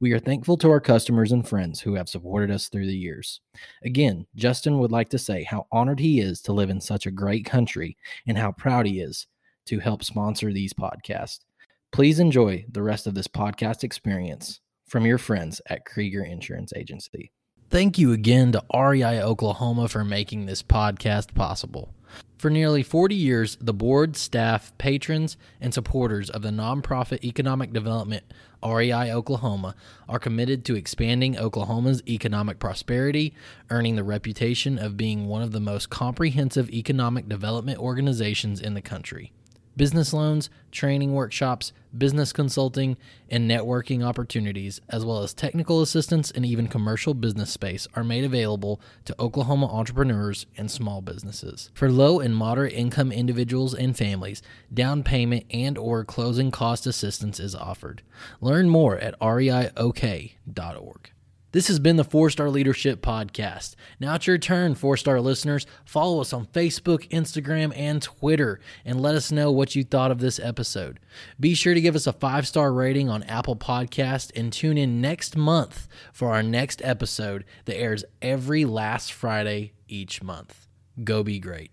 We are thankful to our customers and friends who have supported us through the years. Again, Justin would like to say how honored he is to live in such a great country and how proud he is to help sponsor these podcasts. Please enjoy the rest of this podcast experience from your friends at Krieger Insurance Agency. Thank you again to REI Oklahoma for making this podcast possible. For nearly 40 years, the board, staff, patrons, and supporters of the nonprofit economic development REI Oklahoma are committed to expanding Oklahoma's economic prosperity, earning the reputation of being one of the most comprehensive economic development organizations in the country. Business loans, training workshops, business consulting, and networking opportunities, as well as technical assistance and even commercial business space, are made available to Oklahoma entrepreneurs and small businesses. For low and moderate income individuals and families, down payment and or closing cost assistance is offered. Learn more at reiok.org. This has been the Four Star Leadership Podcast. Now it's your turn, four star listeners. Follow us on Facebook, Instagram, and Twitter, and let us know what you thought of this episode. Be sure to give us a five star rating on Apple Podcast and tune in next month for our next episode that airs every last Friday each month. Go be great.